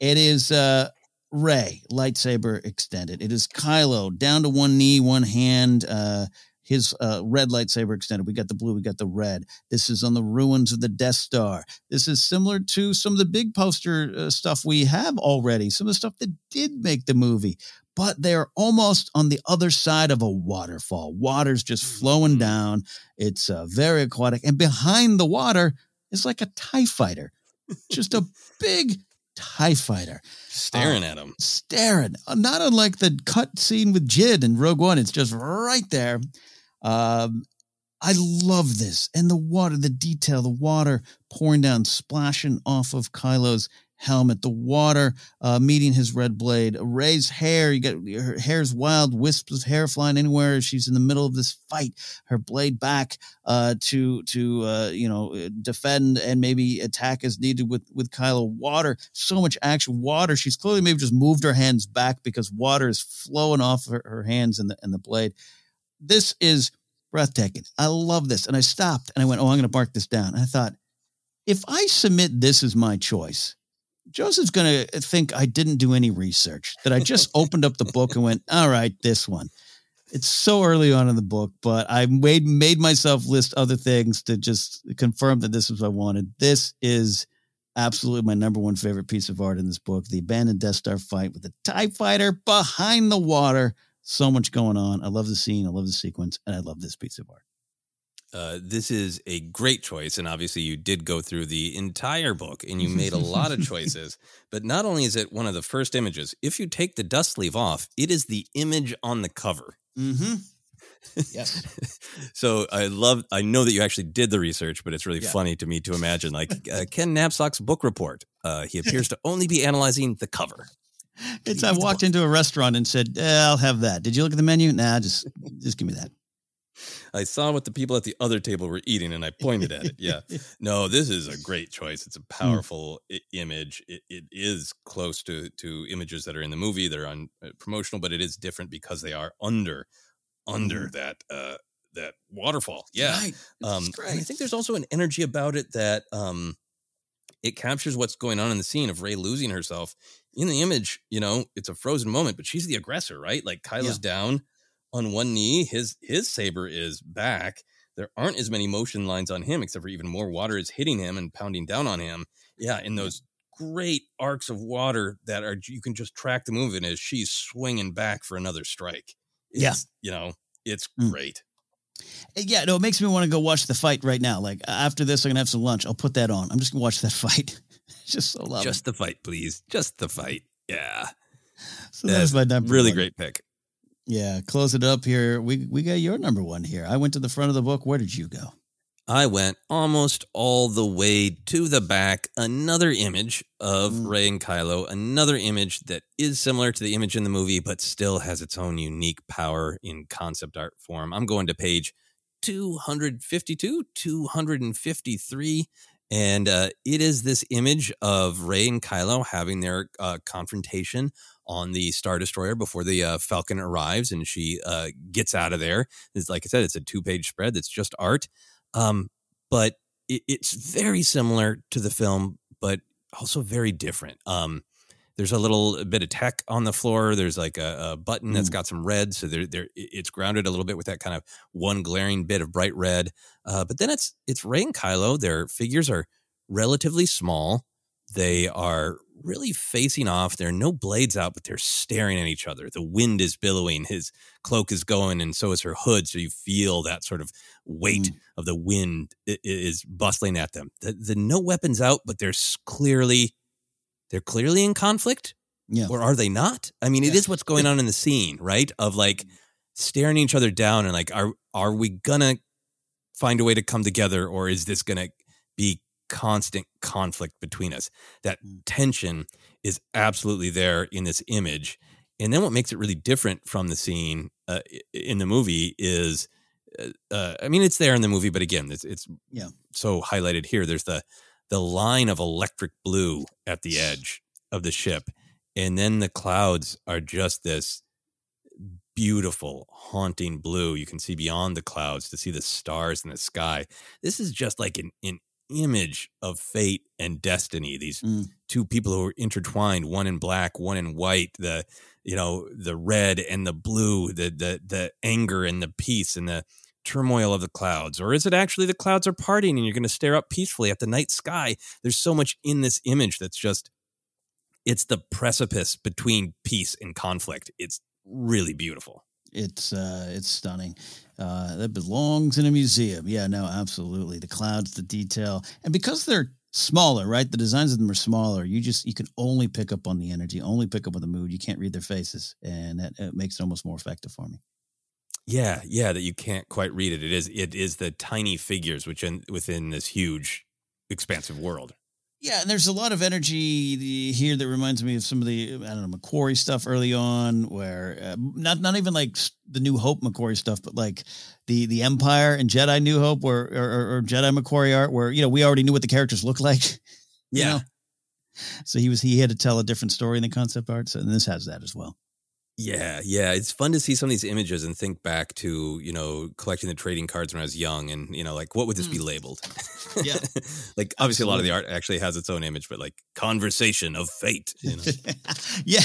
It is uh, Rey lightsaber extended. It is Kylo down to one knee, one hand. Uh, his uh, red lightsaber extended. We got the blue, we got the red. This is on the ruins of the Death Star. This is similar to some of the big poster uh, stuff we have already, some of the stuff that did make the movie, but they're almost on the other side of a waterfall. Water's just flowing mm-hmm. down. It's uh, very aquatic. And behind the water is like a TIE fighter, just a big TIE fighter. Staring uh, at him. Staring. Uh, not unlike the cut scene with Jedha in Rogue One. It's just right there. Um, I love this. And the water, the detail, the water pouring down, splashing off of Kylo's helmet, the water uh, meeting his red blade, Rey's hair. You got her hair's wild, wisps of hair flying anywhere. She's in the middle of this fight. Her blade back uh, to to uh, you know defend and maybe attack as needed with with Kylo. Water, so much action. Water. She's clearly maybe just moved her hands back because water is flowing off her, her hands and the and the blade. This is breathtaking. I love this. And I stopped and I went, oh, I'm going to mark this down. And I thought, if I submit this as my choice, Joseph's going to think I didn't do any research, that I just opened up the book and went, all right, this one. It's so early on in the book, but I made made myself list other things to just confirm that this is what I wanted. This is absolutely my number one favorite piece of art in this book. The abandoned Death Star fight with the TIE fighter behind the water. So much going on. I love the scene. I love the sequence. And I love this piece of art. Uh, this is a great choice. And obviously, you did go through the entire book and you made a lot of choices. But not only is it one of the first images, if you take the dust sleeve off, it is the image on the cover. Mm-hmm. Yes. so I love, I know that you actually did the research, but it's really yeah. funny to me to imagine like uh, Ken Napzok's book report. Uh, he appears to only be analyzing the cover. It's, I walked into a restaurant and said, eh, I'll have that. Did you look at the menu? Nah, just, just give me that. I saw what the people at the other table were eating and I pointed at it. Yeah. No, this is a great choice. It's a hmm. powerful mm. I- image. It, it is close to to images that are in the movie. They're on uh, promotional, but it is different because they are under under mm. that uh that waterfall. Yeah. Right. Um I think there's also an energy about it that um it captures what's going on in the scene of Rey losing herself. In the image, you know, it's a frozen moment, but she's the aggressor, right? Like Kylo's yeah. down on one knee. His his saber is back. There aren't as many motion lines on him, except for even more water is hitting him and pounding down on him. Yeah, in those great arcs of water that are you can just track the movement as she's swinging back for another strike. It's, yeah, you know, it's mm. great. Eh, yeah, no, it makes me want to go watch the fight right now. Like after this, I'm gonna have some lunch. I'll put that on. I'm just gonna watch that fight. just so love. Just the fight, please. Just the fight. Yeah. So that's my number. Really one. great pick. Yeah, close it up here. We we got your number one here. I went to the front of the book. Where did you go? I went almost all the way to the back. Another image of mm. Rey and Kylo, another image that is similar to the image in the movie, but still has its own unique power in concept art form. I'm going to page 252, 253. And uh, it is this image of Rey and Kylo having their uh, confrontation on the Star Destroyer before the uh, Falcon arrives and she uh, gets out of there. It's like I said, it's a two page spread that's just art. Um, but it, it's very similar to the film, but also very different. Um, there's a little bit of tech on the floor. There's like a, a button that's got some red, so there, there, it's grounded a little bit with that kind of one glaring bit of bright red. Uh, but then it's it's Rey and Kylo. Their figures are relatively small They are really facing off. There are no blades out, but they're staring at each other. The wind is billowing. His cloak is going, and so is her hood. So you feel that sort of weight mm. of the wind is bustling at them. The, the no weapons out, but there's clearly they're clearly in conflict. Yeah. Or are they not? I mean, yeah. it is what's going on in the scene, right? Of like staring each other down and like, are are we gonna find a way to come together, or is this gonna be constant conflict between us? That mm. tension is absolutely there in this image. And then what makes it really different from the scene uh, in the movie is, uh, uh, I mean, it's there in the movie, but again, it's, it's yeah. so highlighted here. There's the the line of electric blue at the edge of the ship, and then the clouds are just this beautiful, haunting blue. You can see beyond the clouds to see the stars in the sky. This is just like an, an image of fate and destiny. These mm. two people who are intertwined, one in black, one in white, the you know, the red and the blue, the the the anger and the peace and the turmoil of the clouds? Or is it actually the clouds are parting and you're going to stare up peacefully at the night sky? There's so much in this image that's just it's the precipice between peace and conflict. It's really beautiful. It's uh, it's stunning. Uh, that belongs in a museum. Yeah, no, absolutely. The clouds, the detail, and because they're smaller, right? The designs of them are smaller. You just you can only pick up on the energy, only pick up on the mood. You can't read their faces, and that makes it almost more effective for me. Yeah, yeah, that you can't quite read it. It is it is the tiny figures which in, within this huge, expansive world. Yeah, and there's a lot of energy here that reminds me of some of the I don't know McQuarrie stuff early on, where uh, not not even like the New Hope McQuarrie stuff, but like the the Empire and Jedi New Hope, where or, or Jedi McQuarrie art, where you know we already knew what the characters looked like. Yeah. Know? So he was he had to tell a different story in the concept art, so, and this has that as well. Yeah, yeah, it's fun to see some of these images and think back to you know collecting the trading cards when I was young, and you know like what would this mm. be labeled? Yeah, like obviously Absolutely. a lot of the art actually has its own image, but like conversation of fate. You know? yeah,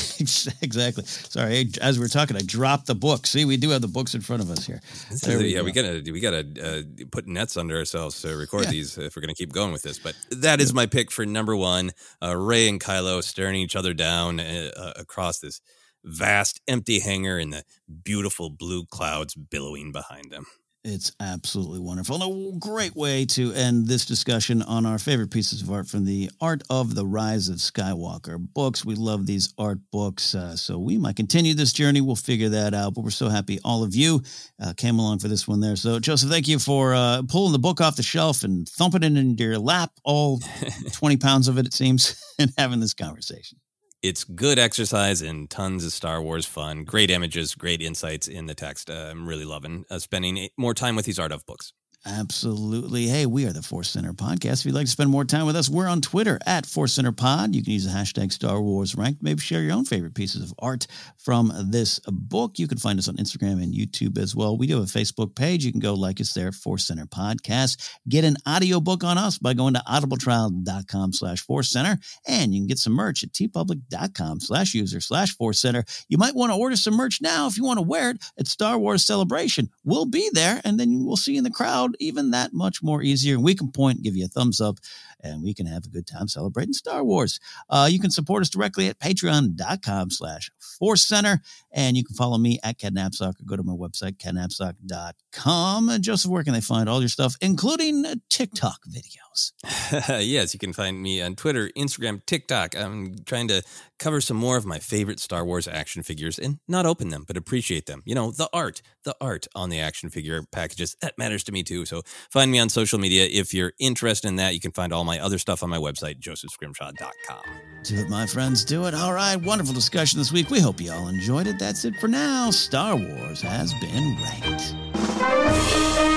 exactly. Sorry, as we are talking, I dropped the book. See, we do have the books in front of us here. We yeah, go. we gotta we gotta uh, put nets under ourselves to record yeah. these if we're gonna keep going with this. But that is my pick for number one. Uh, Rey and Kylo staring each other down uh, across this vast empty hangar and the beautiful blue clouds billowing behind them. It's absolutely wonderful. And a great way to end this discussion on our favorite pieces of art from the Art of the Rise of Skywalker books. We love these art books. Uh, so we might continue this journey. We'll figure that out. But we're so happy all of you uh, came along for this one there. So, Joseph, thank you for uh, pulling the book off the shelf and thumping it into your lap, all 20 pounds of it, it seems, and having this conversation it's good exercise and tons of Star Wars fun. Great images, great insights in the text. Uh, I'm really loving uh, spending more time with these art of books. Absolutely. Hey, we are the Force Center Podcast. If you'd like to spend more time with us, we're on Twitter at Force Center Pod. You can use the hashtag Star Wars Ranked. Maybe share your own favorite pieces of art from this book. You can find us on Instagram and YouTube as well. We do have a Facebook page. You can go like us there, Force Center Podcast. Get an audiobook on us by going to audibletrial.com slash Force Center. And you can get some merch at teepublic.com slash user slash Force Center. You might want to order some merch now if you want to wear it at Star Wars Celebration. We'll be there, and then we'll see you in the crowd even that much more easier. And we can point, give you a thumbs up, and we can have a good time celebrating Star Wars. Uh, you can support us directly at patreon.com slash force center. And you can follow me at Ken or go to my website, kennapzok.com. And Joseph, where can they find all your stuff, including TikTok videos? yes, you can find me on Twitter, Instagram, TikTok. I'm trying to cover some more of my favorite Star Wars action figures and not open them, but appreciate them. You know, the art, the art on the action figure packages, that matters to me too. So find me on social media. If you're interested in that, you can find all my other stuff on my website, josephscrimshaw.com. Do it, my friends. Do it. All right. Wonderful discussion this week. We hope you all enjoyed it. That's it for now. Star Wars has been ranked.